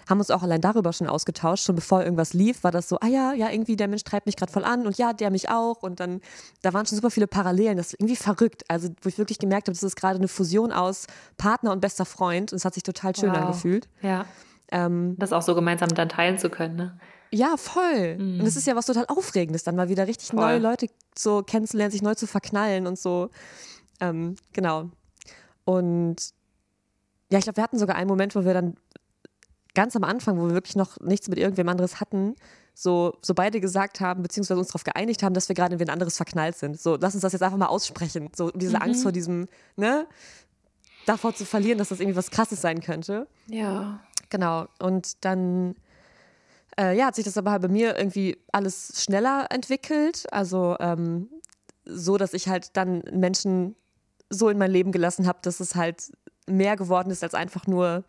haben uns auch allein darüber schon ausgetauscht. Schon bevor irgendwas lief, war das so, ah ja, ja, irgendwie der Mensch treibt mich gerade voll an und ja, der mich auch. Und dann, da waren schon super viele Parallelen. Das ist irgendwie verrückt. Also wo ich wirklich gemerkt habe, das ist gerade eine Fusion aus Partner und bester Freund. Und es hat sich total schön wow. angefühlt. Ja. Ähm, das auch so gemeinsam dann teilen zu können, ne? Ja, voll. Mhm. Und es ist ja was total Aufregendes, dann mal wieder richtig voll. neue Leute so kennenzulernen, sich neu zu verknallen und so. Ähm, genau. Und ja, ich glaube, wir hatten sogar einen Moment, wo wir dann ganz am Anfang, wo wir wirklich noch nichts mit irgendwem anderes hatten, so, so beide gesagt haben, beziehungsweise uns darauf geeinigt haben, dass wir gerade in wen anderes verknallt sind. So, lass uns das jetzt einfach mal aussprechen. So, diese mhm. Angst vor diesem, ne, davor zu verlieren, dass das irgendwie was Krasses sein könnte. Ja. Genau. Und dann, äh, ja, hat sich das aber bei mir irgendwie alles schneller entwickelt. Also, ähm, so, dass ich halt dann Menschen so in mein Leben gelassen habe, dass es halt mehr geworden ist als einfach nur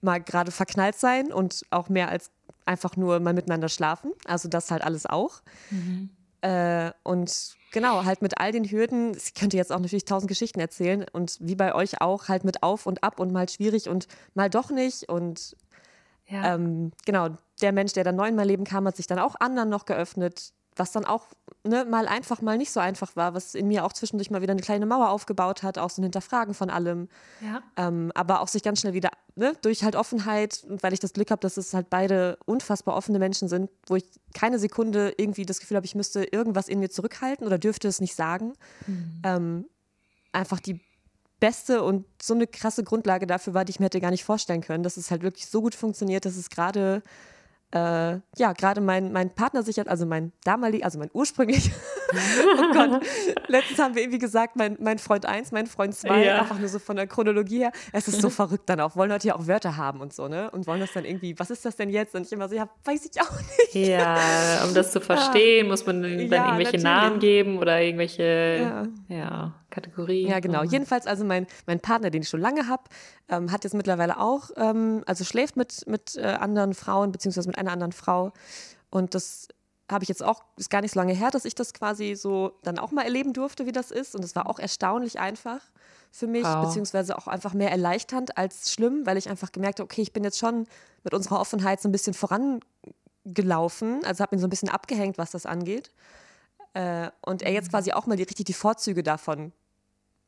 mal gerade verknallt sein und auch mehr als einfach nur mal miteinander schlafen. Also das halt alles auch. Mhm. Äh, und genau, halt mit all den Hürden, ich könnte jetzt auch natürlich tausend Geschichten erzählen und wie bei euch auch, halt mit auf und ab und mal schwierig und mal doch nicht. Und ja. ähm, genau, der Mensch, der dann neu in mein Leben kam, hat sich dann auch anderen noch geöffnet, was dann auch ne, mal einfach, mal nicht so einfach war, was in mir auch zwischendurch mal wieder eine kleine Mauer aufgebaut hat, auch so ein Hinterfragen von allem. Ja. Ähm, aber auch sich ganz schnell wieder, ne, durch halt Offenheit und weil ich das Glück habe, dass es halt beide unfassbar offene Menschen sind, wo ich keine Sekunde irgendwie das Gefühl habe, ich müsste irgendwas in mir zurückhalten oder dürfte es nicht sagen. Mhm. Ähm, einfach die beste und so eine krasse Grundlage dafür war, die ich mir hätte gar nicht vorstellen können, dass es halt wirklich so gut funktioniert, dass es gerade äh, ja, gerade mein, mein Partner sich hat, also mein damaliger, also mein ursprünglich, oh Gott, letztens haben wir irgendwie gesagt, mein, mein Freund 1, mein Freund 2, ja. einfach nur so von der Chronologie her. Es ist so verrückt dann auch, wollen Leute ja auch Wörter haben und so, ne? Und wollen das dann irgendwie, was ist das denn jetzt? Und ich immer so, ja, weiß ich auch nicht. Ja, um das zu verstehen, ja. muss man dann ja, irgendwelche natürlich. Namen geben oder irgendwelche, ja. Kategorien. Ja, genau. Jedenfalls also mein, mein Partner, den ich schon lange habe, ähm, hat jetzt mittlerweile auch, ähm, also schläft mit, mit äh, anderen Frauen, beziehungsweise mit einer anderen Frau. Und das habe ich jetzt auch, ist gar nicht so lange her, dass ich das quasi so dann auch mal erleben durfte, wie das ist. Und es war auch erstaunlich einfach für mich, wow. beziehungsweise auch einfach mehr erleichternd als schlimm, weil ich einfach gemerkt habe, okay, ich bin jetzt schon mit unserer Offenheit so ein bisschen vorangelaufen, also habe ihn so ein bisschen abgehängt, was das angeht. Äh, und er jetzt mhm. quasi auch mal die, richtig die Vorzüge davon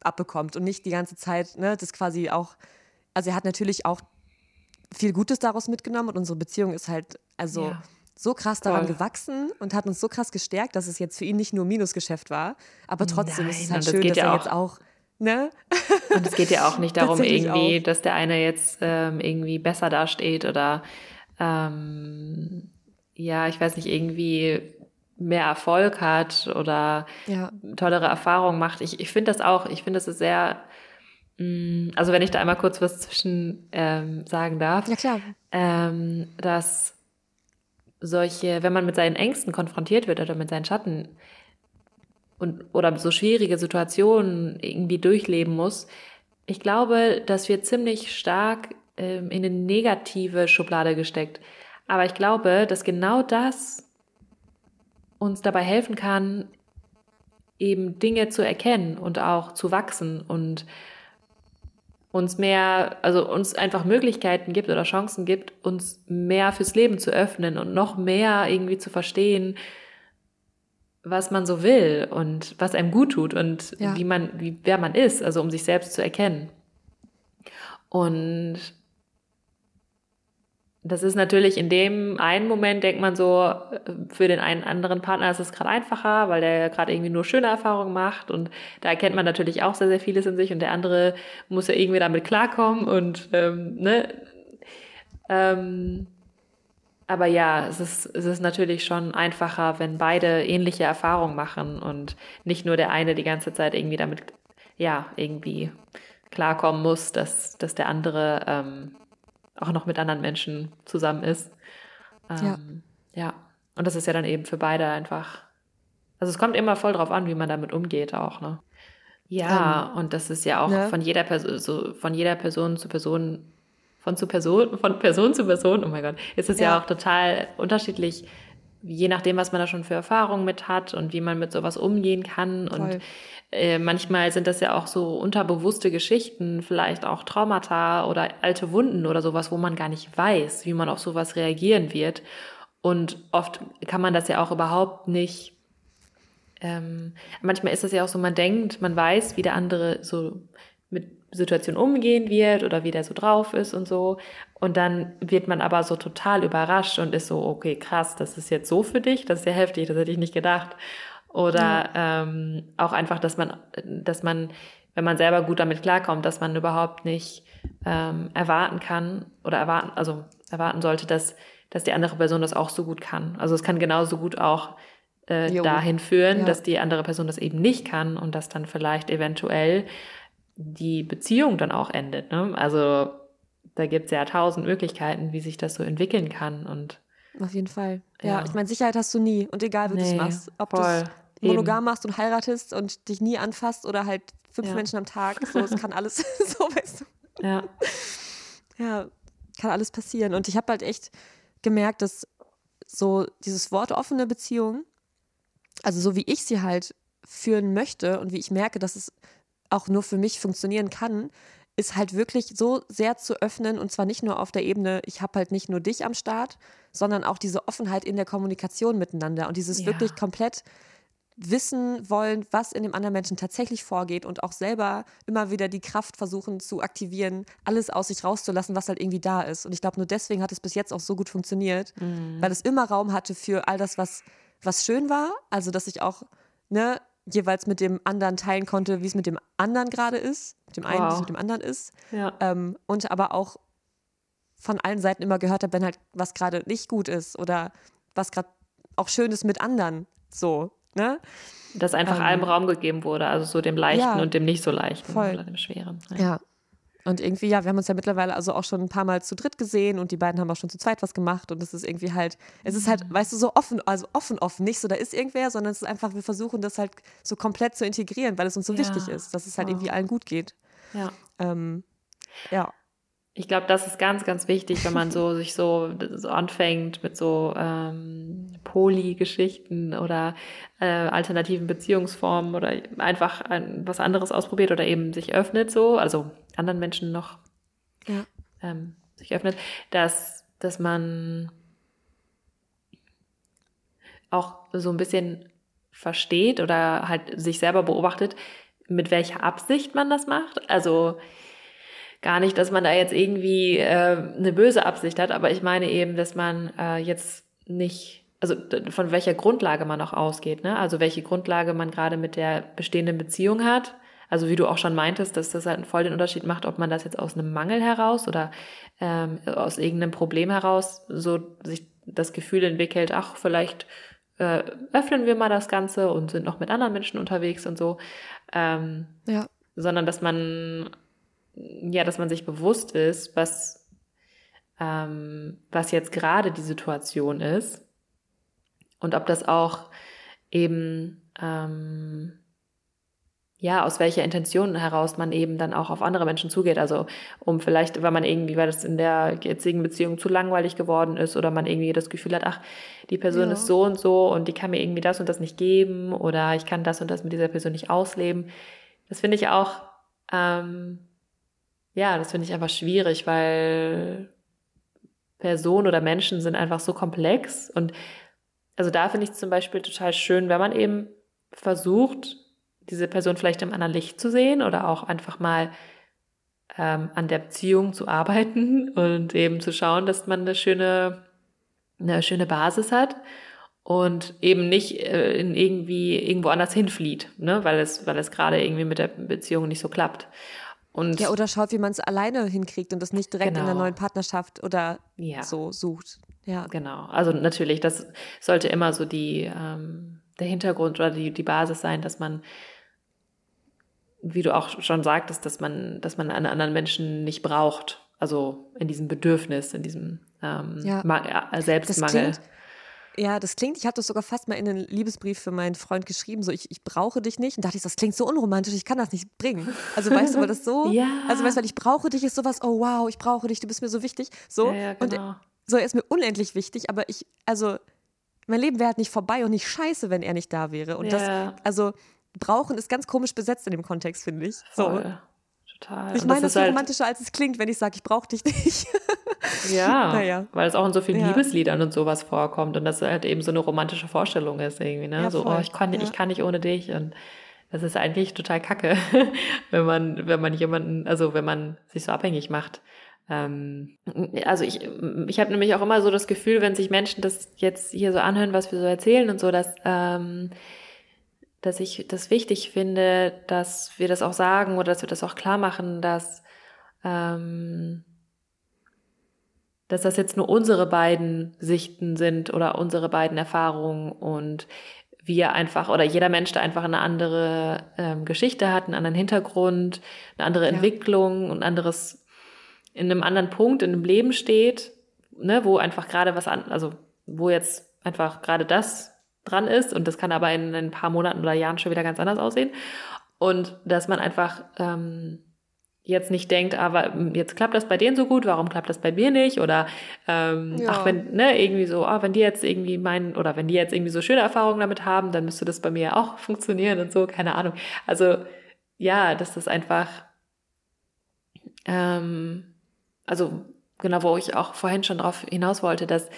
abbekommt und nicht die ganze Zeit, ne, das quasi auch, also er hat natürlich auch viel Gutes daraus mitgenommen und unsere Beziehung ist halt, also ja. so krass daran Voll. gewachsen und hat uns so krass gestärkt, dass es jetzt für ihn nicht nur Minusgeschäft war, aber trotzdem Nein, ist es halt schön, dass ja er jetzt auch Ne? Und es geht ja auch nicht darum, irgendwie, auch. dass der eine jetzt ähm, irgendwie besser dasteht oder ähm, ja, ich weiß nicht, irgendwie mehr Erfolg hat oder ja. tollere Erfahrungen macht. Ich, ich finde das auch, ich finde das ist sehr, mh, mm, also wenn ich da einmal kurz was zwischen ähm, sagen darf, ja, klar. Ähm, dass solche, wenn man mit seinen Ängsten konfrontiert wird oder mit seinen Schatten und oder so schwierige Situationen irgendwie durchleben muss, ich glaube, dass wir ziemlich stark ähm, in eine negative Schublade gesteckt. Aber ich glaube, dass genau das uns dabei helfen kann, eben Dinge zu erkennen und auch zu wachsen und uns mehr, also uns einfach Möglichkeiten gibt oder Chancen gibt, uns mehr fürs Leben zu öffnen und noch mehr irgendwie zu verstehen, was man so will und was einem gut tut und ja. wie man, wie, wer man ist, also um sich selbst zu erkennen. Und das ist natürlich in dem einen Moment, denkt man so, für den einen anderen Partner ist es gerade einfacher, weil der gerade irgendwie nur schöne Erfahrungen macht und da erkennt man natürlich auch sehr, sehr vieles in sich und der andere muss ja irgendwie damit klarkommen und ähm, ne. Ähm, aber ja, es ist, es ist natürlich schon einfacher, wenn beide ähnliche Erfahrungen machen und nicht nur der eine die ganze Zeit irgendwie damit, ja, irgendwie klarkommen muss, dass, dass der andere ähm, auch noch mit anderen Menschen zusammen ist. Ähm, ja. ja. Und das ist ja dann eben für beide einfach. Also es kommt immer voll drauf an, wie man damit umgeht auch, ne? Ja, ähm, und das ist ja auch ne? von jeder Person, so von jeder Person zu Person, von zu Person, von Person zu Person, oh mein Gott, ist es ja, ja auch total unterschiedlich, je nachdem, was man da schon für Erfahrungen mit hat und wie man mit sowas umgehen kann. Voll. Und äh, manchmal sind das ja auch so unterbewusste Geschichten, vielleicht auch Traumata oder alte Wunden oder sowas, wo man gar nicht weiß, wie man auf sowas reagieren wird. Und oft kann man das ja auch überhaupt nicht. Ähm, manchmal ist das ja auch so, man denkt, man weiß, wie der andere so mit Situationen umgehen wird oder wie der so drauf ist und so. Und dann wird man aber so total überrascht und ist so, okay, krass, das ist jetzt so für dich, das ist ja heftig, das hätte ich nicht gedacht. Oder ja. ähm, auch einfach, dass man, dass man, wenn man selber gut damit klarkommt, dass man überhaupt nicht ähm, erwarten kann oder erwarten, also erwarten sollte, dass, dass die andere Person das auch so gut kann. Also es kann genauso gut auch äh, dahin führen, ja. dass die andere Person das eben nicht kann und dass dann vielleicht eventuell die Beziehung dann auch endet. Ne? Also da gibt es ja tausend Möglichkeiten, wie sich das so entwickeln kann. Und auf jeden Fall. Ja, ja. ich meine, Sicherheit hast du nie. Und egal, wie nee, du es machst. Ob du es monogam machst und heiratest und dich nie anfasst oder halt fünf ja. Menschen am Tag. So, es kann alles, so weißt du. Ja. Ja, kann alles passieren. Und ich habe halt echt gemerkt, dass so dieses Wort offene Beziehung, also so wie ich sie halt führen möchte und wie ich merke, dass es auch nur für mich funktionieren kann, ist halt wirklich so sehr zu öffnen und zwar nicht nur auf der Ebene, ich habe halt nicht nur dich am Start, sondern auch diese Offenheit in der Kommunikation miteinander und dieses ja. wirklich komplett wissen wollen, was in dem anderen Menschen tatsächlich vorgeht und auch selber immer wieder die Kraft versuchen zu aktivieren, alles aus sich rauszulassen, was halt irgendwie da ist. Und ich glaube, nur deswegen hat es bis jetzt auch so gut funktioniert, mhm. weil es immer Raum hatte für all das, was, was schön war. Also, dass ich auch ne, jeweils mit dem anderen teilen konnte, wie es mit dem anderen gerade ist, mit dem einen, wow. wie es mit dem anderen ist. Ja. Ähm, und aber auch von allen Seiten immer gehört habe, wenn halt was gerade nicht gut ist oder was gerade auch schön ist mit anderen. So, ne? Dass einfach ähm, allem Raum gegeben wurde, also so dem Leichten ja, und dem nicht so Leichten voll. oder dem Schweren. Ja. ja. Und irgendwie, ja, wir haben uns ja mittlerweile also auch schon ein paar Mal zu dritt gesehen und die beiden haben auch schon zu zweit was gemacht und es ist irgendwie halt, es ist halt, mhm. weißt du, so offen, also offen, offen, nicht so, da ist irgendwer, sondern es ist einfach, wir versuchen das halt so komplett zu integrieren, weil es uns so ja. wichtig ist, dass es halt irgendwie allen gut geht. Ja. Ähm, ja. Ich glaube, das ist ganz, ganz wichtig, wenn man so sich so, so anfängt mit so ähm, Poly-Geschichten oder äh, alternativen Beziehungsformen oder einfach ein, was anderes ausprobiert oder eben sich öffnet so, also anderen Menschen noch ja. ähm, sich öffnet, dass, dass man auch so ein bisschen versteht oder halt sich selber beobachtet, mit welcher Absicht man das macht. Also gar nicht, dass man da jetzt irgendwie äh, eine böse Absicht hat, aber ich meine eben, dass man äh, jetzt nicht, also von welcher Grundlage man auch ausgeht, ne? Also welche Grundlage man gerade mit der bestehenden Beziehung hat. Also wie du auch schon meintest, dass das halt voll den Unterschied macht, ob man das jetzt aus einem Mangel heraus oder ähm, aus irgendeinem Problem heraus so sich das Gefühl entwickelt, ach, vielleicht äh, öffnen wir mal das Ganze und sind noch mit anderen Menschen unterwegs und so. Ähm, ja. Sondern dass man ja, dass man sich bewusst ist, was, ähm, was jetzt gerade die Situation ist und ob das auch eben, ähm, ja, aus welcher Intention heraus man eben dann auch auf andere Menschen zugeht. Also um vielleicht, weil man irgendwie, weil das in der jetzigen Beziehung zu langweilig geworden ist oder man irgendwie das Gefühl hat, ach, die Person ja. ist so und so und die kann mir irgendwie das und das nicht geben oder ich kann das und das mit dieser Person nicht ausleben. Das finde ich auch ähm, ja, das finde ich einfach schwierig, weil Personen oder Menschen sind einfach so komplex. Und also da finde ich zum Beispiel total schön, wenn man eben versucht, diese Person vielleicht im anderen Licht zu sehen oder auch einfach mal ähm, an der Beziehung zu arbeiten und eben zu schauen, dass man eine schöne, eine schöne Basis hat und eben nicht äh, in irgendwie irgendwo anders hinflieht, ne? weil es, weil es gerade irgendwie mit der Beziehung nicht so klappt. Und ja, oder schaut, wie man es alleine hinkriegt und das nicht direkt genau. in der neuen Partnerschaft oder ja. so sucht. Ja. Genau. Also natürlich, das sollte immer so die, ähm, der Hintergrund oder die, die Basis sein, dass man, wie du auch schon sagtest, dass man, dass man einen anderen Menschen nicht braucht. also in diesem Bedürfnis, in diesem ähm, ja. Selbstmangel. Das klingt, ja, das klingt, ich habe das sogar fast mal in einen Liebesbrief für meinen Freund geschrieben, so ich, ich brauche dich nicht. Und dachte ich, das klingt so unromantisch, ich kann das nicht bringen. Also weißt du, weil das so, ja. also weißt du, weil ich brauche dich ist sowas, oh wow, ich brauche dich, du bist mir so wichtig. So, ja, ja, genau. und so, er ist mir unendlich wichtig, aber ich, also mein Leben wäre halt nicht vorbei und nicht scheiße, wenn er nicht da wäre. Und das, also brauchen ist ganz komisch besetzt in dem Kontext, finde ich. Voll. So. Total. Ich meine, das ist halt romantischer, als es klingt, wenn ich sage, ich brauche dich nicht. ja, naja. weil es auch in so vielen ja. Liebesliedern und sowas vorkommt und das halt eben so eine romantische Vorstellung ist irgendwie, ne? Ja, so, oh, ich kann, ja. ich kann nicht ohne dich und das ist eigentlich total kacke, wenn man, wenn man jemanden, also wenn man sich so abhängig macht. Ähm, also ich, ich habe nämlich auch immer so das Gefühl, wenn sich Menschen das jetzt hier so anhören, was wir so erzählen und so, dass ähm, dass ich das wichtig finde, dass wir das auch sagen oder dass wir das auch klar machen, dass, ähm, dass das jetzt nur unsere beiden Sichten sind oder unsere beiden Erfahrungen und wir einfach oder jeder Mensch da einfach eine andere ähm, Geschichte hat, einen anderen Hintergrund, eine andere ja. Entwicklung und anderes in einem anderen Punkt in dem Leben steht, ne, wo einfach gerade was an, also wo jetzt einfach gerade das dran ist und das kann aber in ein paar Monaten oder Jahren schon wieder ganz anders aussehen. Und dass man einfach ähm, jetzt nicht denkt, aber hm, jetzt klappt das bei denen so gut, warum klappt das bei mir nicht? Oder ähm, ja. ach, wenn, ne, irgendwie so, ah, wenn die jetzt irgendwie meinen, oder wenn die jetzt irgendwie so schöne Erfahrungen damit haben, dann müsste das bei mir auch funktionieren und so, keine Ahnung. Also ja, dass das einfach, ähm, also genau, wo ich auch vorhin schon drauf hinaus wollte, dass,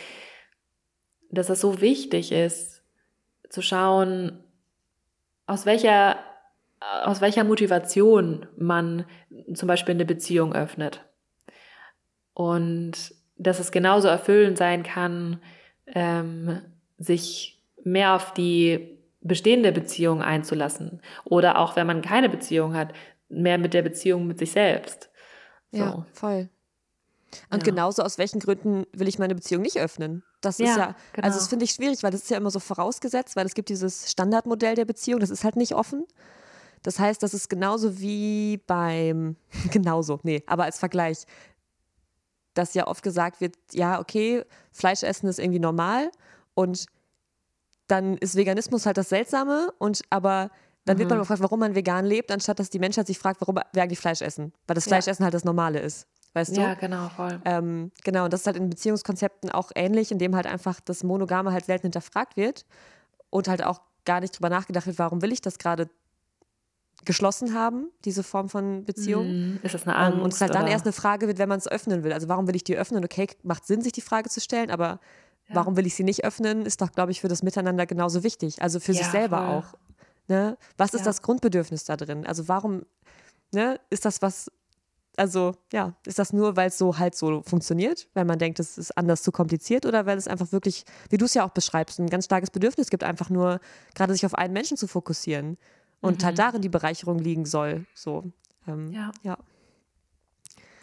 dass das so wichtig ist, zu schauen, aus welcher, aus welcher Motivation man zum Beispiel eine Beziehung öffnet. Und dass es genauso erfüllend sein kann, ähm, sich mehr auf die bestehende Beziehung einzulassen. Oder auch wenn man keine Beziehung hat, mehr mit der Beziehung mit sich selbst. So. Ja, voll. Und ja. genauso aus welchen Gründen will ich meine Beziehung nicht öffnen? Das ja, ist ja, genau. also das finde ich schwierig, weil das ist ja immer so vorausgesetzt, weil es gibt dieses Standardmodell der Beziehung, das ist halt nicht offen. Das heißt, das ist genauso wie beim, genauso, nee, aber als Vergleich, dass ja oft gesagt wird, ja, okay, Fleisch essen ist irgendwie normal und dann ist Veganismus halt das Seltsame und aber dann mhm. wird man mhm. gefragt, warum man vegan lebt, anstatt dass die Menschheit sich fragt, warum wir eigentlich Fleisch essen. Weil das Fleischessen ja. halt das Normale ist weißt du? Ja, genau, voll. Ähm, genau, und das ist halt in Beziehungskonzepten auch ähnlich, indem halt einfach das Monogame halt selten hinterfragt wird und halt auch gar nicht drüber nachgedacht wird, warum will ich das gerade geschlossen haben, diese Form von Beziehung. Mm, ist das eine Angst? Um, und es halt oder? dann erst eine Frage wird, wenn man es öffnen will. Also warum will ich die öffnen? Okay, macht Sinn, sich die Frage zu stellen, aber ja. warum will ich sie nicht öffnen, ist doch, glaube ich, für das Miteinander genauso wichtig. Also für ja, sich selber voll. auch. Ne? Was ist ja. das Grundbedürfnis da drin? Also warum ne, ist das was, also ja, ist das nur, weil es so halt so funktioniert, weil man denkt, es ist anders zu kompliziert oder weil es einfach wirklich, wie du es ja auch beschreibst, ein ganz starkes Bedürfnis gibt, einfach nur gerade sich auf einen Menschen zu fokussieren und halt mhm. halt darin die Bereicherung liegen soll. So, ähm, ja. ja.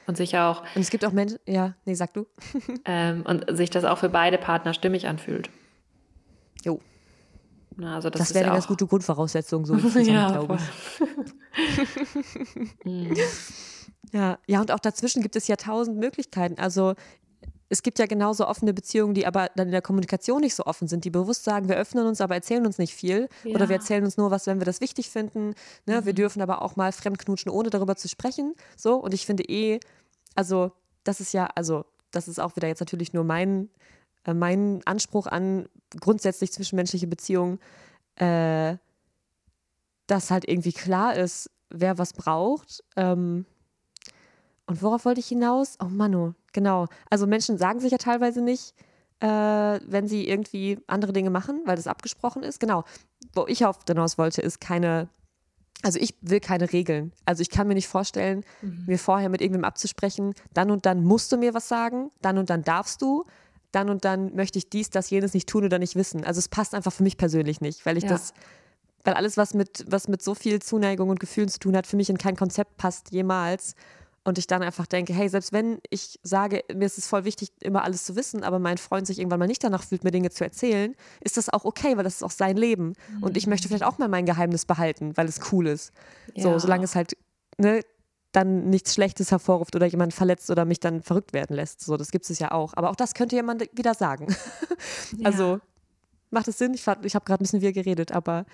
Und sich auch. Und es gibt auch Menschen, ja, nee, sag du. ähm, und sich das auch für beide Partner stimmig anfühlt. Jo. Na, also das, das wäre eine ganz gute Grundvoraussetzung, so ja, glaube ich. Ja, ja, und auch dazwischen gibt es ja tausend Möglichkeiten. Also es gibt ja genauso offene Beziehungen, die aber dann in der Kommunikation nicht so offen sind, die bewusst sagen, wir öffnen uns, aber erzählen uns nicht viel. Ja. Oder wir erzählen uns nur was, wenn wir das wichtig finden. Ne? Mhm. Wir dürfen aber auch mal fremdknutschen, ohne darüber zu sprechen. So, und ich finde eh, also, das ist ja, also, das ist auch wieder jetzt natürlich nur mein, äh, mein Anspruch an grundsätzlich zwischenmenschliche Beziehungen, äh, dass halt irgendwie klar ist, wer was braucht. Ähm, und worauf wollte ich hinaus? Oh Manu, genau. Also Menschen sagen sich ja teilweise nicht, äh, wenn sie irgendwie andere Dinge machen, weil das abgesprochen ist. Genau. Wo ich auf hinaus wollte, ist keine, also ich will keine Regeln. Also ich kann mir nicht vorstellen, mhm. mir vorher mit irgendwem abzusprechen, dann und dann musst du mir was sagen, dann und dann darfst du, dann und dann möchte ich dies, das, jenes nicht tun oder nicht wissen. Also es passt einfach für mich persönlich nicht, weil ich ja. das, weil alles, was mit, was mit so viel Zuneigung und Gefühlen zu tun hat, für mich in kein Konzept passt jemals. Und ich dann einfach denke, hey, selbst wenn ich sage, mir ist es voll wichtig, immer alles zu wissen, aber mein Freund sich irgendwann mal nicht danach fühlt, mir Dinge zu erzählen, ist das auch okay, weil das ist auch sein Leben. Mhm. Und ich möchte vielleicht auch mal mein Geheimnis behalten, weil es cool ist. Ja. So, solange es halt, ne, dann nichts Schlechtes hervorruft oder jemand verletzt oder mich dann verrückt werden lässt. So, das gibt es ja auch. Aber auch das könnte jemand wieder sagen. Ja. Also macht es Sinn? Ich, ich habe gerade ein bisschen wie geredet, aber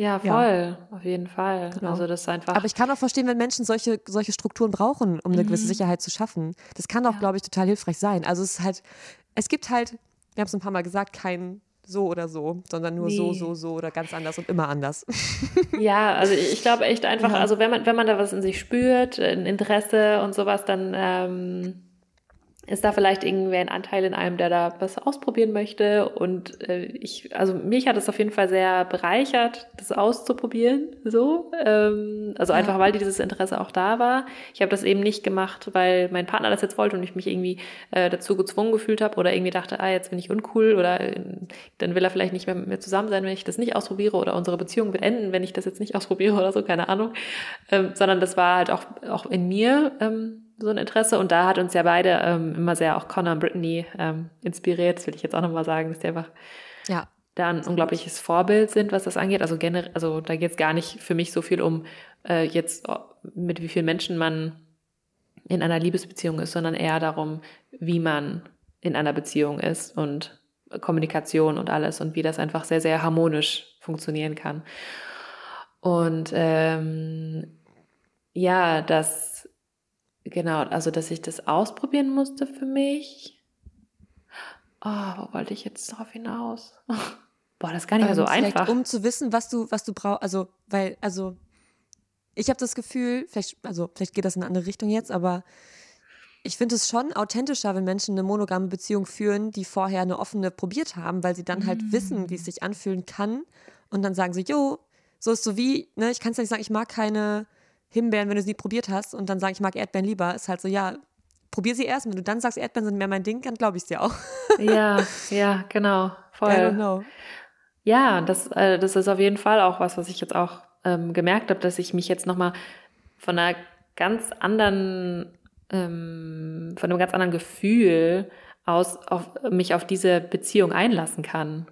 ja, voll, ja. auf jeden Fall. Genau. Also das ist einfach. Aber ich kann auch verstehen, wenn Menschen solche, solche Strukturen brauchen, um eine mhm. gewisse Sicherheit zu schaffen. Das kann auch, ja. glaube ich, total hilfreich sein. Also es ist halt, es gibt halt, wir haben es ein paar Mal gesagt, kein so oder so, sondern nur nee. so, so, so oder ganz anders und immer anders. Ja, also ich glaube echt einfach, ja. also wenn man, wenn man da was in sich spürt, ein Interesse und sowas, dann ähm, ist da vielleicht irgendwer ein Anteil in einem, der da was ausprobieren möchte. Und äh, ich, also mich hat es auf jeden Fall sehr bereichert, das auszuprobieren. So, ähm, also einfach, weil dieses Interesse auch da war. Ich habe das eben nicht gemacht, weil mein Partner das jetzt wollte und ich mich irgendwie äh, dazu gezwungen gefühlt habe oder irgendwie dachte, ah, jetzt bin ich uncool oder äh, dann will er vielleicht nicht mehr mit mir zusammen sein, wenn ich das nicht ausprobiere oder unsere Beziehung wird enden, wenn ich das jetzt nicht ausprobiere oder so, keine Ahnung. Ähm, sondern das war halt auch auch in mir. Ähm, so ein Interesse. Und da hat uns ja beide ähm, immer sehr auch Connor und Brittany ähm, inspiriert. Das will ich jetzt auch nochmal sagen, dass die einfach ja. da ein unglaubliches Vorbild sind, was das angeht. Also generell, also da geht es gar nicht für mich so viel um äh, jetzt, oh, mit wie vielen Menschen man in einer Liebesbeziehung ist, sondern eher darum, wie man in einer Beziehung ist und Kommunikation und alles und wie das einfach sehr, sehr harmonisch funktionieren kann. Und ähm, ja, das Genau, also dass ich das ausprobieren musste für mich. Oh, wo wollte ich jetzt darauf hinaus? Boah, das ist gar nicht mehr so ähm, einfach. Um zu wissen, was du, was du brauchst, also, weil, also, ich habe das Gefühl, vielleicht, also, vielleicht geht das in eine andere Richtung jetzt, aber ich finde es schon authentischer, wenn Menschen eine monogame Beziehung führen, die vorher eine offene probiert haben, weil sie dann halt mm. wissen, wie es sich anfühlen kann und dann sagen sie, jo, so ist so wie, ne, ich kann es ja nicht sagen, ich mag keine Himbeeren, wenn du sie probiert hast und dann sage ich mag Erdbeeren lieber, ist halt so, ja, probier sie erst. Wenn du dann sagst, Erdbeeren sind mehr mein Ding, dann glaube ich es dir auch. Ja, ja, genau. Voll. I don't know. Ja, das, äh, das ist auf jeden Fall auch was, was ich jetzt auch ähm, gemerkt habe, dass ich mich jetzt nochmal von einer ganz anderen, ähm, von einem ganz anderen Gefühl aus auf mich auf diese Beziehung einlassen kann.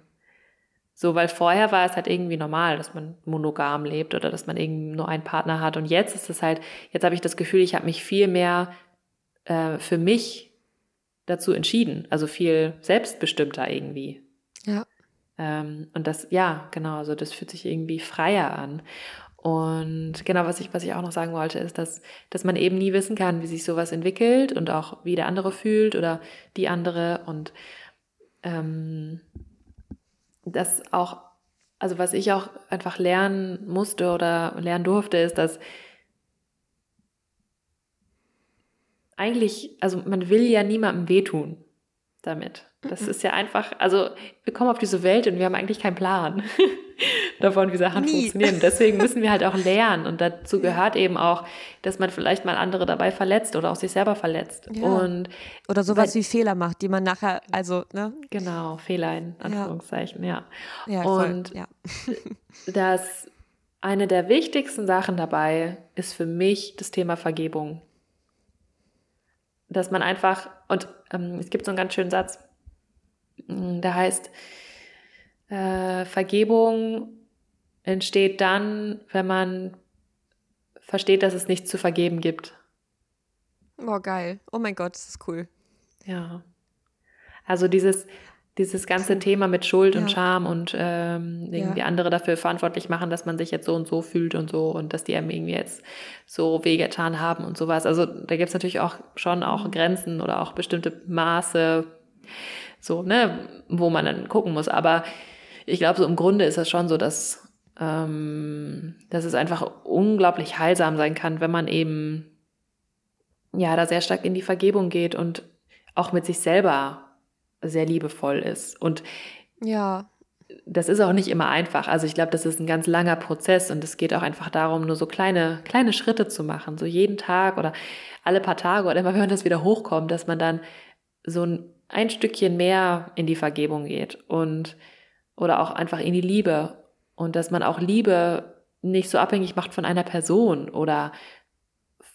So, weil vorher war es halt irgendwie normal, dass man monogam lebt oder dass man irgendwie nur einen Partner hat. Und jetzt ist es halt, jetzt habe ich das Gefühl, ich habe mich viel mehr äh, für mich dazu entschieden. Also viel selbstbestimmter irgendwie. Ja. Ähm, und das, ja, genau, also das fühlt sich irgendwie freier an. Und genau, was ich, was ich auch noch sagen wollte, ist, dass, dass man eben nie wissen kann, wie sich sowas entwickelt und auch wie der andere fühlt oder die andere. Und ähm, das auch, also was ich auch einfach lernen musste oder lernen durfte, ist, dass eigentlich, also man will ja niemandem wehtun damit. Das ist ja einfach, also wir kommen auf diese Welt und wir haben eigentlich keinen Plan davon, wie Sachen Nie. funktionieren. Deswegen müssen wir halt auch lernen und dazu gehört eben auch, dass man vielleicht mal andere dabei verletzt oder auch sich selber verletzt. Ja. Und oder sowas weil, wie Fehler macht, die man nachher, also, ne? Genau, Fehler in Anführungszeichen, ja. ja. ja und ja. das eine der wichtigsten Sachen dabei ist für mich das Thema Vergebung. Dass man einfach, und ähm, es gibt so einen ganz schönen Satz, Mm, da heißt, äh, Vergebung entsteht dann, wenn man versteht, dass es nichts zu vergeben gibt. Oh, geil. Oh mein Gott, das ist cool. Ja. Also dieses, dieses ganze Thema mit Schuld ja. und Scham und ähm, irgendwie ja. andere dafür verantwortlich machen, dass man sich jetzt so und so fühlt und so und dass die einem irgendwie jetzt so wehgetan haben und sowas. Also da gibt es natürlich auch schon auch mhm. Grenzen oder auch bestimmte Maße, so, ne, wo man dann gucken muss. Aber ich glaube, so im Grunde ist das schon so, dass, ähm, dass es einfach unglaublich heilsam sein kann, wenn man eben ja da sehr stark in die Vergebung geht und auch mit sich selber sehr liebevoll ist. Und ja. Das ist auch nicht immer einfach. Also ich glaube, das ist ein ganz langer Prozess und es geht auch einfach darum, nur so kleine, kleine Schritte zu machen. So jeden Tag oder alle paar Tage oder immer, wenn das wieder hochkommt, dass man dann so ein ein Stückchen mehr in die Vergebung geht und oder auch einfach in die Liebe und dass man auch Liebe nicht so abhängig macht von einer Person oder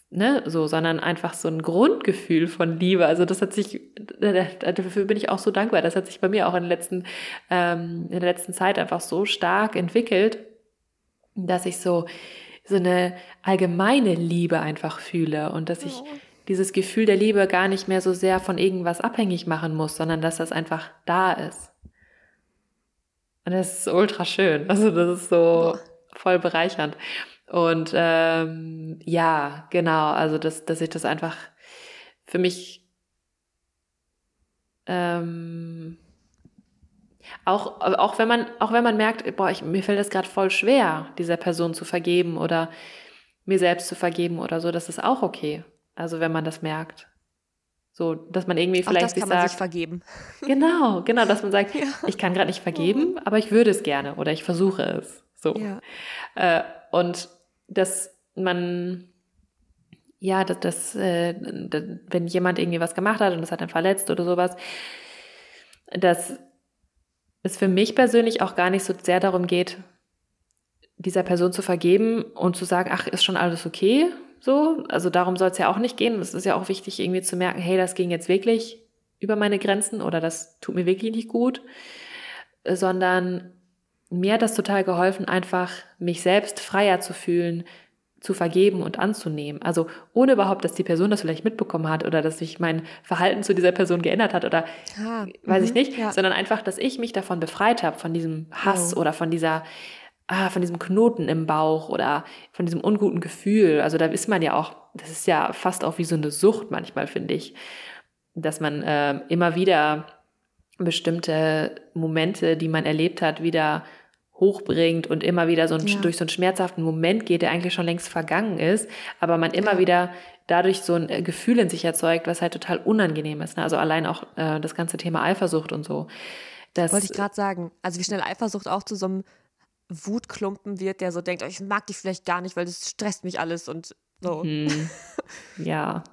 ne, so, sondern einfach so ein Grundgefühl von Liebe. Also das hat sich, dafür bin ich auch so dankbar. Das hat sich bei mir auch in, den letzten, ähm, in der letzten Zeit einfach so stark entwickelt, dass ich so so eine allgemeine Liebe einfach fühle und dass ich dieses Gefühl der Liebe gar nicht mehr so sehr von irgendwas abhängig machen muss, sondern dass das einfach da ist. Und das ist ultra schön. Also das ist so voll bereichernd. Und ähm, ja, genau, also dass, dass ich das einfach für mich ähm, auch, auch wenn man, auch wenn man merkt, boah, ich, mir fällt das gerade voll schwer, dieser Person zu vergeben oder mir selbst zu vergeben oder so, das ist auch okay. Also wenn man das merkt. So, dass man irgendwie vielleicht auch das kann man sich vergeben. Genau, genau, dass man sagt, ja. ich kann gerade nicht vergeben, mhm. aber ich würde es gerne oder ich versuche es. So. Ja. Äh, und dass man, ja, dass, dass äh, wenn jemand irgendwie was gemacht hat und das hat dann verletzt oder sowas, dass es für mich persönlich auch gar nicht so sehr darum geht, dieser Person zu vergeben und zu sagen, ach, ist schon alles okay, so. Also darum soll es ja auch nicht gehen. Es ist ja auch wichtig, irgendwie zu merken, hey, das ging jetzt wirklich über meine Grenzen oder das tut mir wirklich nicht gut, sondern mir hat das total geholfen, einfach mich selbst freier zu fühlen, zu vergeben und anzunehmen. Also ohne überhaupt, dass die Person das vielleicht mitbekommen hat oder dass sich mein Verhalten zu dieser Person geändert hat oder ah, weiß ich mhm, nicht, ja. sondern einfach, dass ich mich davon befreit habe, von diesem Hass oh. oder von dieser ah, von diesem Knoten im Bauch oder von diesem unguten Gefühl. Also da ist man ja auch, das ist ja fast auch wie so eine Sucht manchmal, finde ich, dass man äh, immer wieder bestimmte Momente, die man erlebt hat, wieder hochbringt und immer wieder so ein, ja. durch so einen schmerzhaften Moment geht, der eigentlich schon längst vergangen ist, aber man immer ja. wieder dadurch so ein äh, Gefühl in sich erzeugt, was halt total unangenehm ist. Ne? Also allein auch äh, das ganze Thema Eifersucht und so. Das Wollte ich gerade sagen. Also wie schnell Eifersucht auch zu so einem Wutklumpen wird, der so denkt, oh, ich mag dich vielleicht gar nicht, weil das stresst mich alles und so. Mhm. Ja.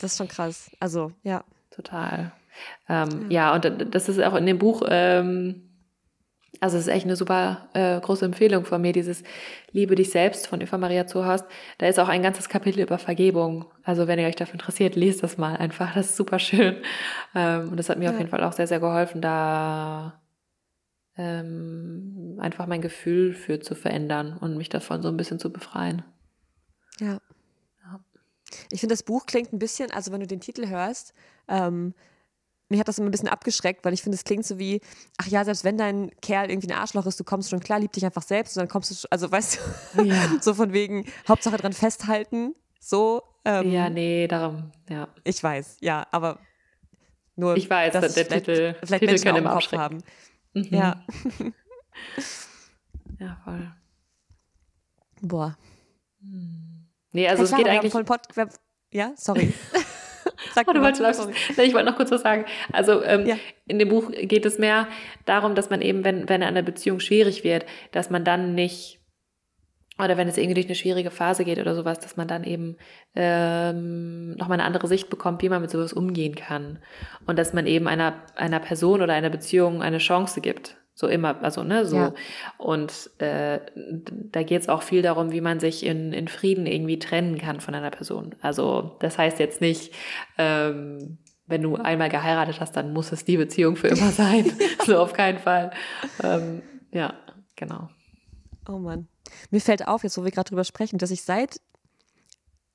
Das ist schon krass. Also, ja. Total. Ähm, ja. ja. und das ist auch in dem Buch ähm, also es ist echt eine super äh, große Empfehlung von mir, dieses Liebe dich selbst von Eva Maria Zuhorst. Da ist auch ein ganzes Kapitel über Vergebung. Also wenn ihr euch dafür interessiert, lest das mal einfach. Das ist super schön. Ähm, und das hat mir ja. auf jeden Fall auch sehr, sehr geholfen, da ähm, einfach mein Gefühl für zu verändern und mich davon so ein bisschen zu befreien. Ja. ja. Ich finde, das Buch klingt ein bisschen, also wenn du den Titel hörst, ähm, mich hat das immer ein bisschen abgeschreckt, weil ich finde, es klingt so wie, ach ja, selbst wenn dein Kerl irgendwie ein Arschloch ist, du kommst schon klar, lieb dich einfach selbst und dann kommst du, also weißt du, ja. so von wegen, Hauptsache dran festhalten, so. Ähm, ja, nee, darum, ja. Ich weiß, ja, aber nur, ich weiß, dass der Titel, vielleicht Titel Menschen auch im Kopf haben. Mhm. Ja. ja, voll. Boah. Nee, also ja, es klar, geht eigentlich. Voll Pod ja, sorry. Sag oh, du wolltest Ich wollte noch kurz was sagen. Also ähm, ja. in dem Buch geht es mehr darum, dass man eben, wenn, wenn eine Beziehung schwierig wird, dass man dann nicht oder wenn es irgendwie durch eine schwierige Phase geht oder sowas, dass man dann eben ähm, nochmal eine andere Sicht bekommt, wie man mit sowas umgehen kann. Und dass man eben einer, einer Person oder einer Beziehung eine Chance gibt. So immer, also, ne, so. Ja. Und äh, da geht es auch viel darum, wie man sich in, in Frieden irgendwie trennen kann von einer Person. Also, das heißt jetzt nicht, ähm, wenn du einmal geheiratet hast, dann muss es die Beziehung für immer sein. so auf keinen Fall. Ähm, ja, genau. Oh Mann. Mir fällt auf, jetzt wo wir gerade drüber sprechen, dass ich seit,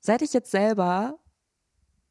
seit ich jetzt selber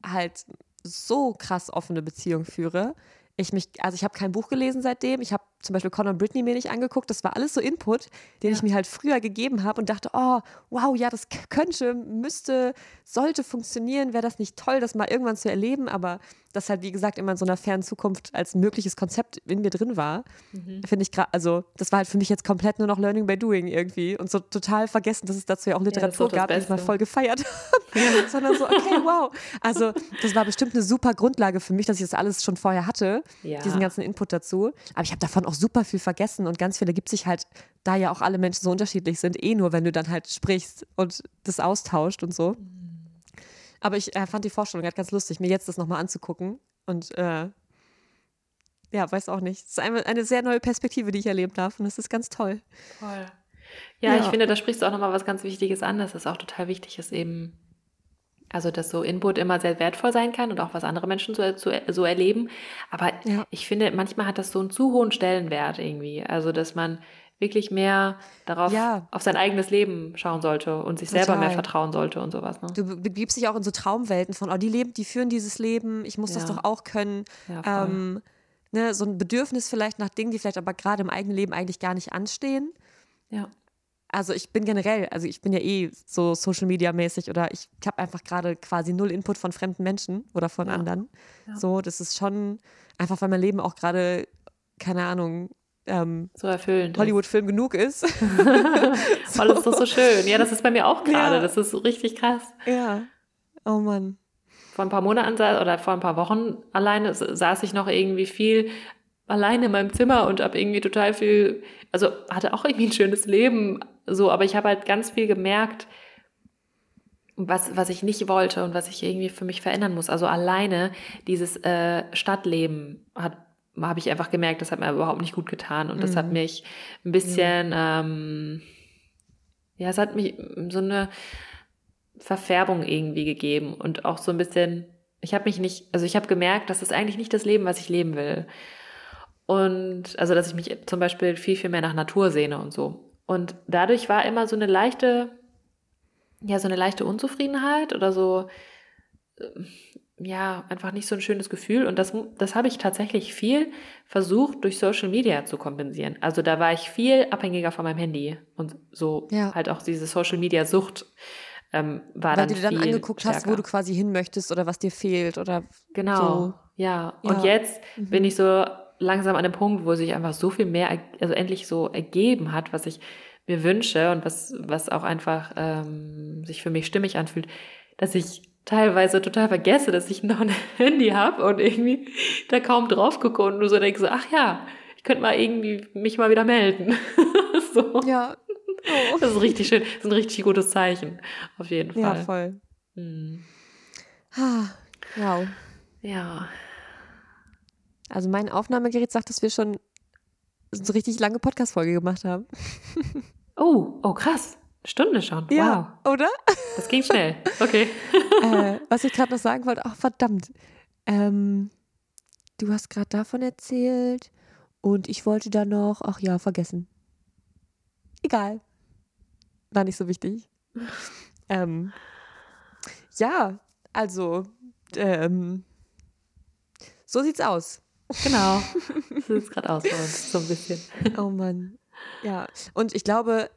halt so krass offene Beziehung führe, ich mich, also ich habe kein Buch gelesen seitdem. Ich habe zum Beispiel Conor und Britney mir nicht angeguckt. Das war alles so Input, den ja. ich mir halt früher gegeben habe und dachte, oh, wow, ja, das könnte, müsste, sollte funktionieren. Wäre das nicht toll, das mal irgendwann zu erleben? Aber das halt, wie gesagt, immer in so einer fernen Zukunft als mögliches Konzept in mir drin war, mhm. finde ich gerade, also das war halt für mich jetzt komplett nur noch Learning by Doing irgendwie und so total vergessen, dass es dazu ja auch Literatur ja, gab, die ich mal voll gefeiert habe. Sondern so, okay, wow. Also das war bestimmt eine super Grundlage für mich, dass ich das alles schon vorher hatte, diesen ganzen Input dazu. Aber ich habe davon auch super viel vergessen und ganz viel ergibt sich halt, da ja auch alle Menschen so unterschiedlich sind, eh nur, wenn du dann halt sprichst und das austauscht und so. Aber ich äh, fand die Vorstellung halt ganz lustig, mir jetzt das nochmal anzugucken. Und äh, ja, weiß auch nicht. Es ist eine, eine, sehr neue Perspektive, die ich erleben darf. Und es ist ganz toll. Toll. Ja, ja, ich finde, da sprichst du auch nochmal was ganz Wichtiges an, dass es auch total wichtig ist, eben, also dass so Input immer sehr wertvoll sein kann und auch was andere Menschen so, so, so erleben. Aber ja. ich finde, manchmal hat das so einen zu hohen Stellenwert irgendwie. Also, dass man wirklich mehr darauf, Ja. auf sein eigenes Leben schauen sollte und sich selber mehr Total. vertrauen sollte und sowas. Ne? Du be- begibst dich auch in so Traumwelten von, oh, die leben, die führen dieses Leben, ich muss das Ja. doch auch können. Ja, ähm, ne, so ein Bedürfnis vielleicht nach Dingen, die vielleicht aber gerade im eigenen Leben eigentlich gar nicht anstehen. Ja. Also ich bin generell, also ich bin ja eh so Social Media mäßig oder ich habe einfach gerade quasi null Input von fremden Menschen oder von Ja. anderen. Ja. So, das ist schon einfach, weil mein Leben auch gerade, keine Ahnung, ähm, So erfüllend. Hollywood-Film genug ist. Oh, das ist doch so schön. Ja, das ist bei mir auch gerade. Ja. Das ist so richtig krass. ja. Oh Mann. Vor ein paar Monaten oder vor ein paar Wochen alleine saß ich noch irgendwie viel alleine in meinem Zimmer und habe irgendwie total viel, also hatte auch irgendwie ein schönes Leben, so, aber ich habe halt ganz viel gemerkt, was, was ich nicht wollte und was ich irgendwie für mich verändern muss. Also alleine dieses äh, Stadtleben hat habe ich einfach gemerkt, das hat mir überhaupt nicht gut getan und das hat Mhm. mich ein bisschen, ähm, ja, es hat mich so eine Verfärbung irgendwie gegeben und auch so ein bisschen, ich habe mich nicht, also ich habe gemerkt, das ist eigentlich nicht das Leben, was ich leben will. Und also, dass ich mich zum Beispiel viel, viel mehr nach Natur sehne und so. Und dadurch war immer so eine leichte, ja, so eine leichte Unzufriedenheit oder so, ähm, ja, einfach nicht so ein schönes Gefühl. Und das, das habe ich tatsächlich viel versucht, durch Social Media zu kompensieren. Also da war ich viel abhängiger von meinem Handy und so Ja. halt auch diese Social Media Sucht ähm, war Weil dann du dir dann angeguckt hast, wo stärker. du quasi hin möchtest oder was dir fehlt oder Genau, so. ja. Und Ja. jetzt Mhm. bin ich so langsam an dem Punkt, wo sich einfach so viel mehr, also endlich so ergeben hat, was ich mir wünsche und was, was auch einfach ähm, sich für mich stimmig anfühlt, dass ich teilweise total vergesse, dass ich noch ein Handy habe und irgendwie da kaum drauf gucke und nur so denke so, ach ja, ich könnte mal irgendwie mich mal wieder melden. so. Ja. Oh. Das ist richtig schön, das ist ein richtig gutes Zeichen, auf jeden Fall. Ja, voll. Hm. Ah, Wow. Ja. Also mein Aufnahmegerät sagt, dass wir schon so richtig lange Podcast-Folge gemacht haben. Oh, oh krass. Stunde schon. Ja, oder? Wow. Das ging schnell. Okay. äh, was ich gerade noch sagen wollte, ach verdammt. Ähm, du hast gerade davon erzählt und ich wollte da noch, ach ja, vergessen. Egal. War nicht so wichtig. ähm, ja, also, ähm, so sieht's aus. Genau. Das sieht gerade aus bei uns, so ein bisschen. Oh Mann. Ja, und ich glaube,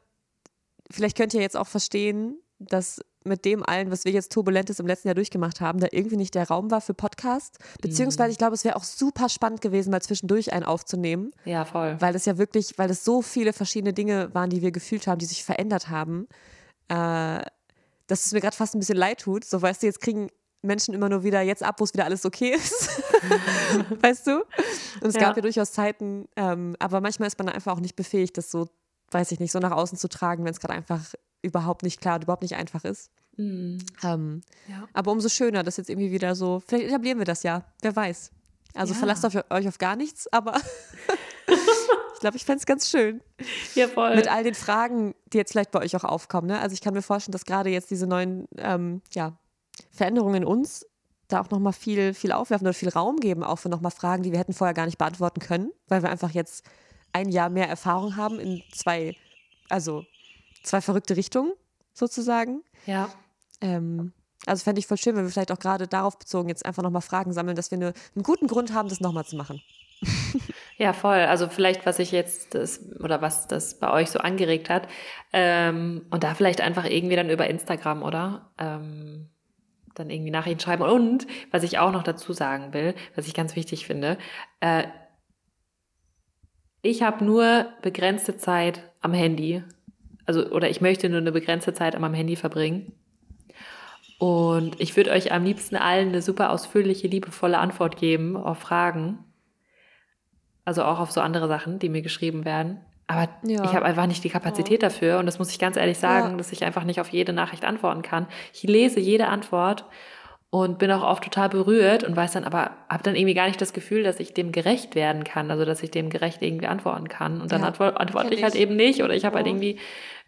vielleicht könnt ihr jetzt auch verstehen, dass mit dem allen, was wir jetzt Turbulentes im letzten Jahr durchgemacht haben, da irgendwie nicht der Raum war für Podcast. Beziehungsweise ich glaube, es wäre auch super spannend gewesen, mal zwischendurch einen aufzunehmen, Ja, voll. weil es ja wirklich, weil es so viele verschiedene Dinge waren, die wir gefühlt haben, die sich verändert haben, äh, dass es mir gerade fast ein bisschen leid tut. So, weißt du, jetzt kriegen Menschen immer nur wieder jetzt ab, wo es wieder alles okay ist. weißt du? Und es Ja. gab ja durchaus Zeiten, ähm, aber manchmal ist man einfach auch nicht befähigt, das so, weiß ich nicht, so nach außen zu tragen, wenn es gerade einfach überhaupt nicht klar und überhaupt nicht einfach ist. Mhm. Ähm, Ja. aber umso schöner, dass jetzt irgendwie wieder so, vielleicht etablieren wir das ja, wer weiß. Also Ja. verlasst auf, euch auf gar nichts, aber ich glaube, ich fände es ganz schön. Ja, voll. Mit all den Fragen, die jetzt vielleicht bei euch auch aufkommen. Ne? Also ich kann mir vorstellen, dass gerade jetzt diese neuen ähm, ja, Veränderungen in uns da auch nochmal viel, viel aufwerfen oder viel Raum geben, auch für nochmal Fragen, die wir hätten vorher gar nicht beantworten können, weil wir einfach jetzt ein Jahr mehr Erfahrung haben in zwei, also zwei verrückte Richtungen sozusagen. ja. Ähm, also fände ich voll schön, wenn wir vielleicht auch gerade darauf bezogen jetzt einfach nochmal Fragen sammeln, dass wir eine, einen guten Grund haben, das nochmal zu machen. Ja, voll. Also vielleicht, was ich jetzt das oder was das bei euch so angeregt hat. Ähm, und da vielleicht einfach irgendwie dann über Instagram, oder? Ähm, dann irgendwie Nachrichten schreiben. Und was ich auch noch dazu sagen will, was ich ganz wichtig finde, äh, ich habe nur begrenzte Zeit am Handy. Also, oder ich möchte nur eine begrenzte Zeit meinem Handy verbringen. Und ich würde euch am liebsten allen eine super ausführliche, liebevolle Antwort geben auf Fragen. Also auch auf so andere Sachen, die mir geschrieben werden. Aber Ja. ich habe einfach nicht die Kapazität dafür. Und das muss ich ganz ehrlich sagen, Ja. dass ich einfach nicht auf jede Nachricht antworten kann. Ich lese jede Antwort und bin auch oft total berührt und weiß dann aber, habe dann irgendwie gar nicht das Gefühl, dass ich dem gerecht werden kann, also dass ich dem gerecht irgendwie antworten kann. Und dann Ja, antwort, antworte kenn ich halt eben nicht oder ich habe halt Oh. irgendwie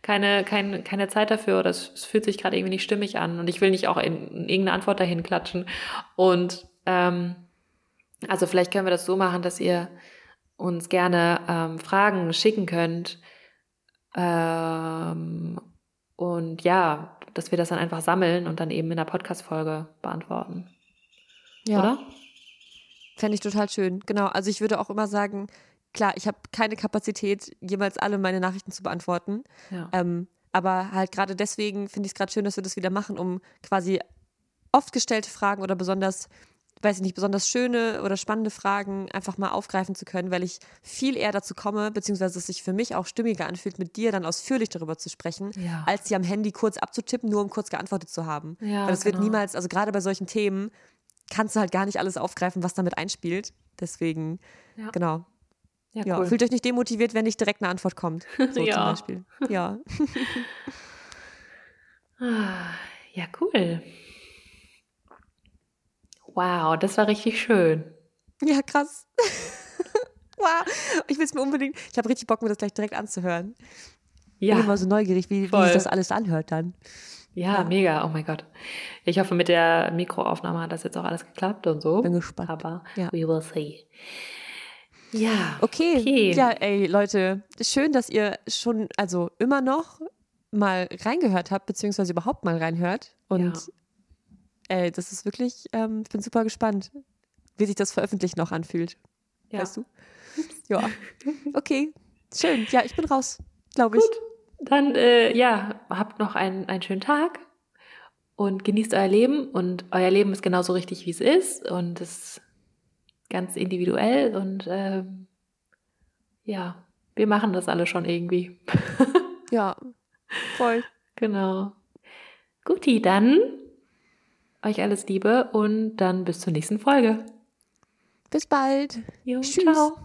keine, keine, keine Zeit dafür oder es, es fühlt sich gerade irgendwie nicht stimmig an und ich will nicht auch in, in irgendeine Antwort dahin klatschen. Und ähm, also vielleicht können wir das so machen, dass ihr uns gerne ähm, Fragen schicken könnt Ähm, und ja, dass wir das dann einfach sammeln und dann eben in der Podcast-Folge beantworten. Ja. Oder? Fände ich total schön. Genau. Also ich würde auch immer sagen, klar, ich habe keine Kapazität, jemals alle meine Nachrichten zu beantworten. Ja. Ähm, aber halt gerade deswegen finde ich es gerade schön, dass wir das wieder machen, um quasi oft gestellte Fragen oder besonders, weiß ich nicht, besonders schöne oder spannende Fragen einfach mal aufgreifen zu können, weil ich viel eher dazu komme, beziehungsweise es sich für mich auch stimmiger anfühlt, mit dir dann ausführlich darüber zu sprechen, Ja. als sie am Handy kurz abzutippen, nur um kurz geantwortet zu haben. Ja, weil es wird genau. niemals, also gerade bei solchen Themen, kannst du halt gar nicht alles aufgreifen, was damit einspielt. Deswegen, Ja. genau. Ja, Ja, cool. fühlt euch nicht demotiviert, wenn nicht direkt eine Antwort kommt. So Ja. zum Beispiel. Ja. Ah, Ja, cool. Wow, das war richtig schön. Ja, krass. wow. Ich will es mir unbedingt. Ich habe richtig Bock, mir das gleich direkt anzuhören. Ich bin immer so neugierig, wie, wie sich das alles anhört dann. Ja, Ja. mega. Oh mein Gott. Ich hoffe, mit der Mikroaufnahme hat das jetzt auch alles geklappt und so. Bin gespannt. Aber Ja. we will see. Ja. Okay. Okay. Ja, ey, Leute, schön, dass ihr schon, also immer noch mal reingehört habt, beziehungsweise überhaupt mal reinhört. Und ey, das ist wirklich, ähm, ich bin super gespannt, wie sich das veröffentlicht noch anfühlt. Ja. Weißt du? Ja. Okay. Schön. Ja, ich bin raus, glaube ich. Dann, äh, ja, habt noch einen, einen schönen Tag und genießt euer Leben. Und euer Leben ist genauso richtig, wie es ist. Und es ist ganz individuell. Und ähm, ja, wir machen das alle schon irgendwie. Ja. Voll. Genau. Guti, dann euch alles Liebe und dann bis zur nächsten Folge. Bis bald. Jo, Tschüss. ciao.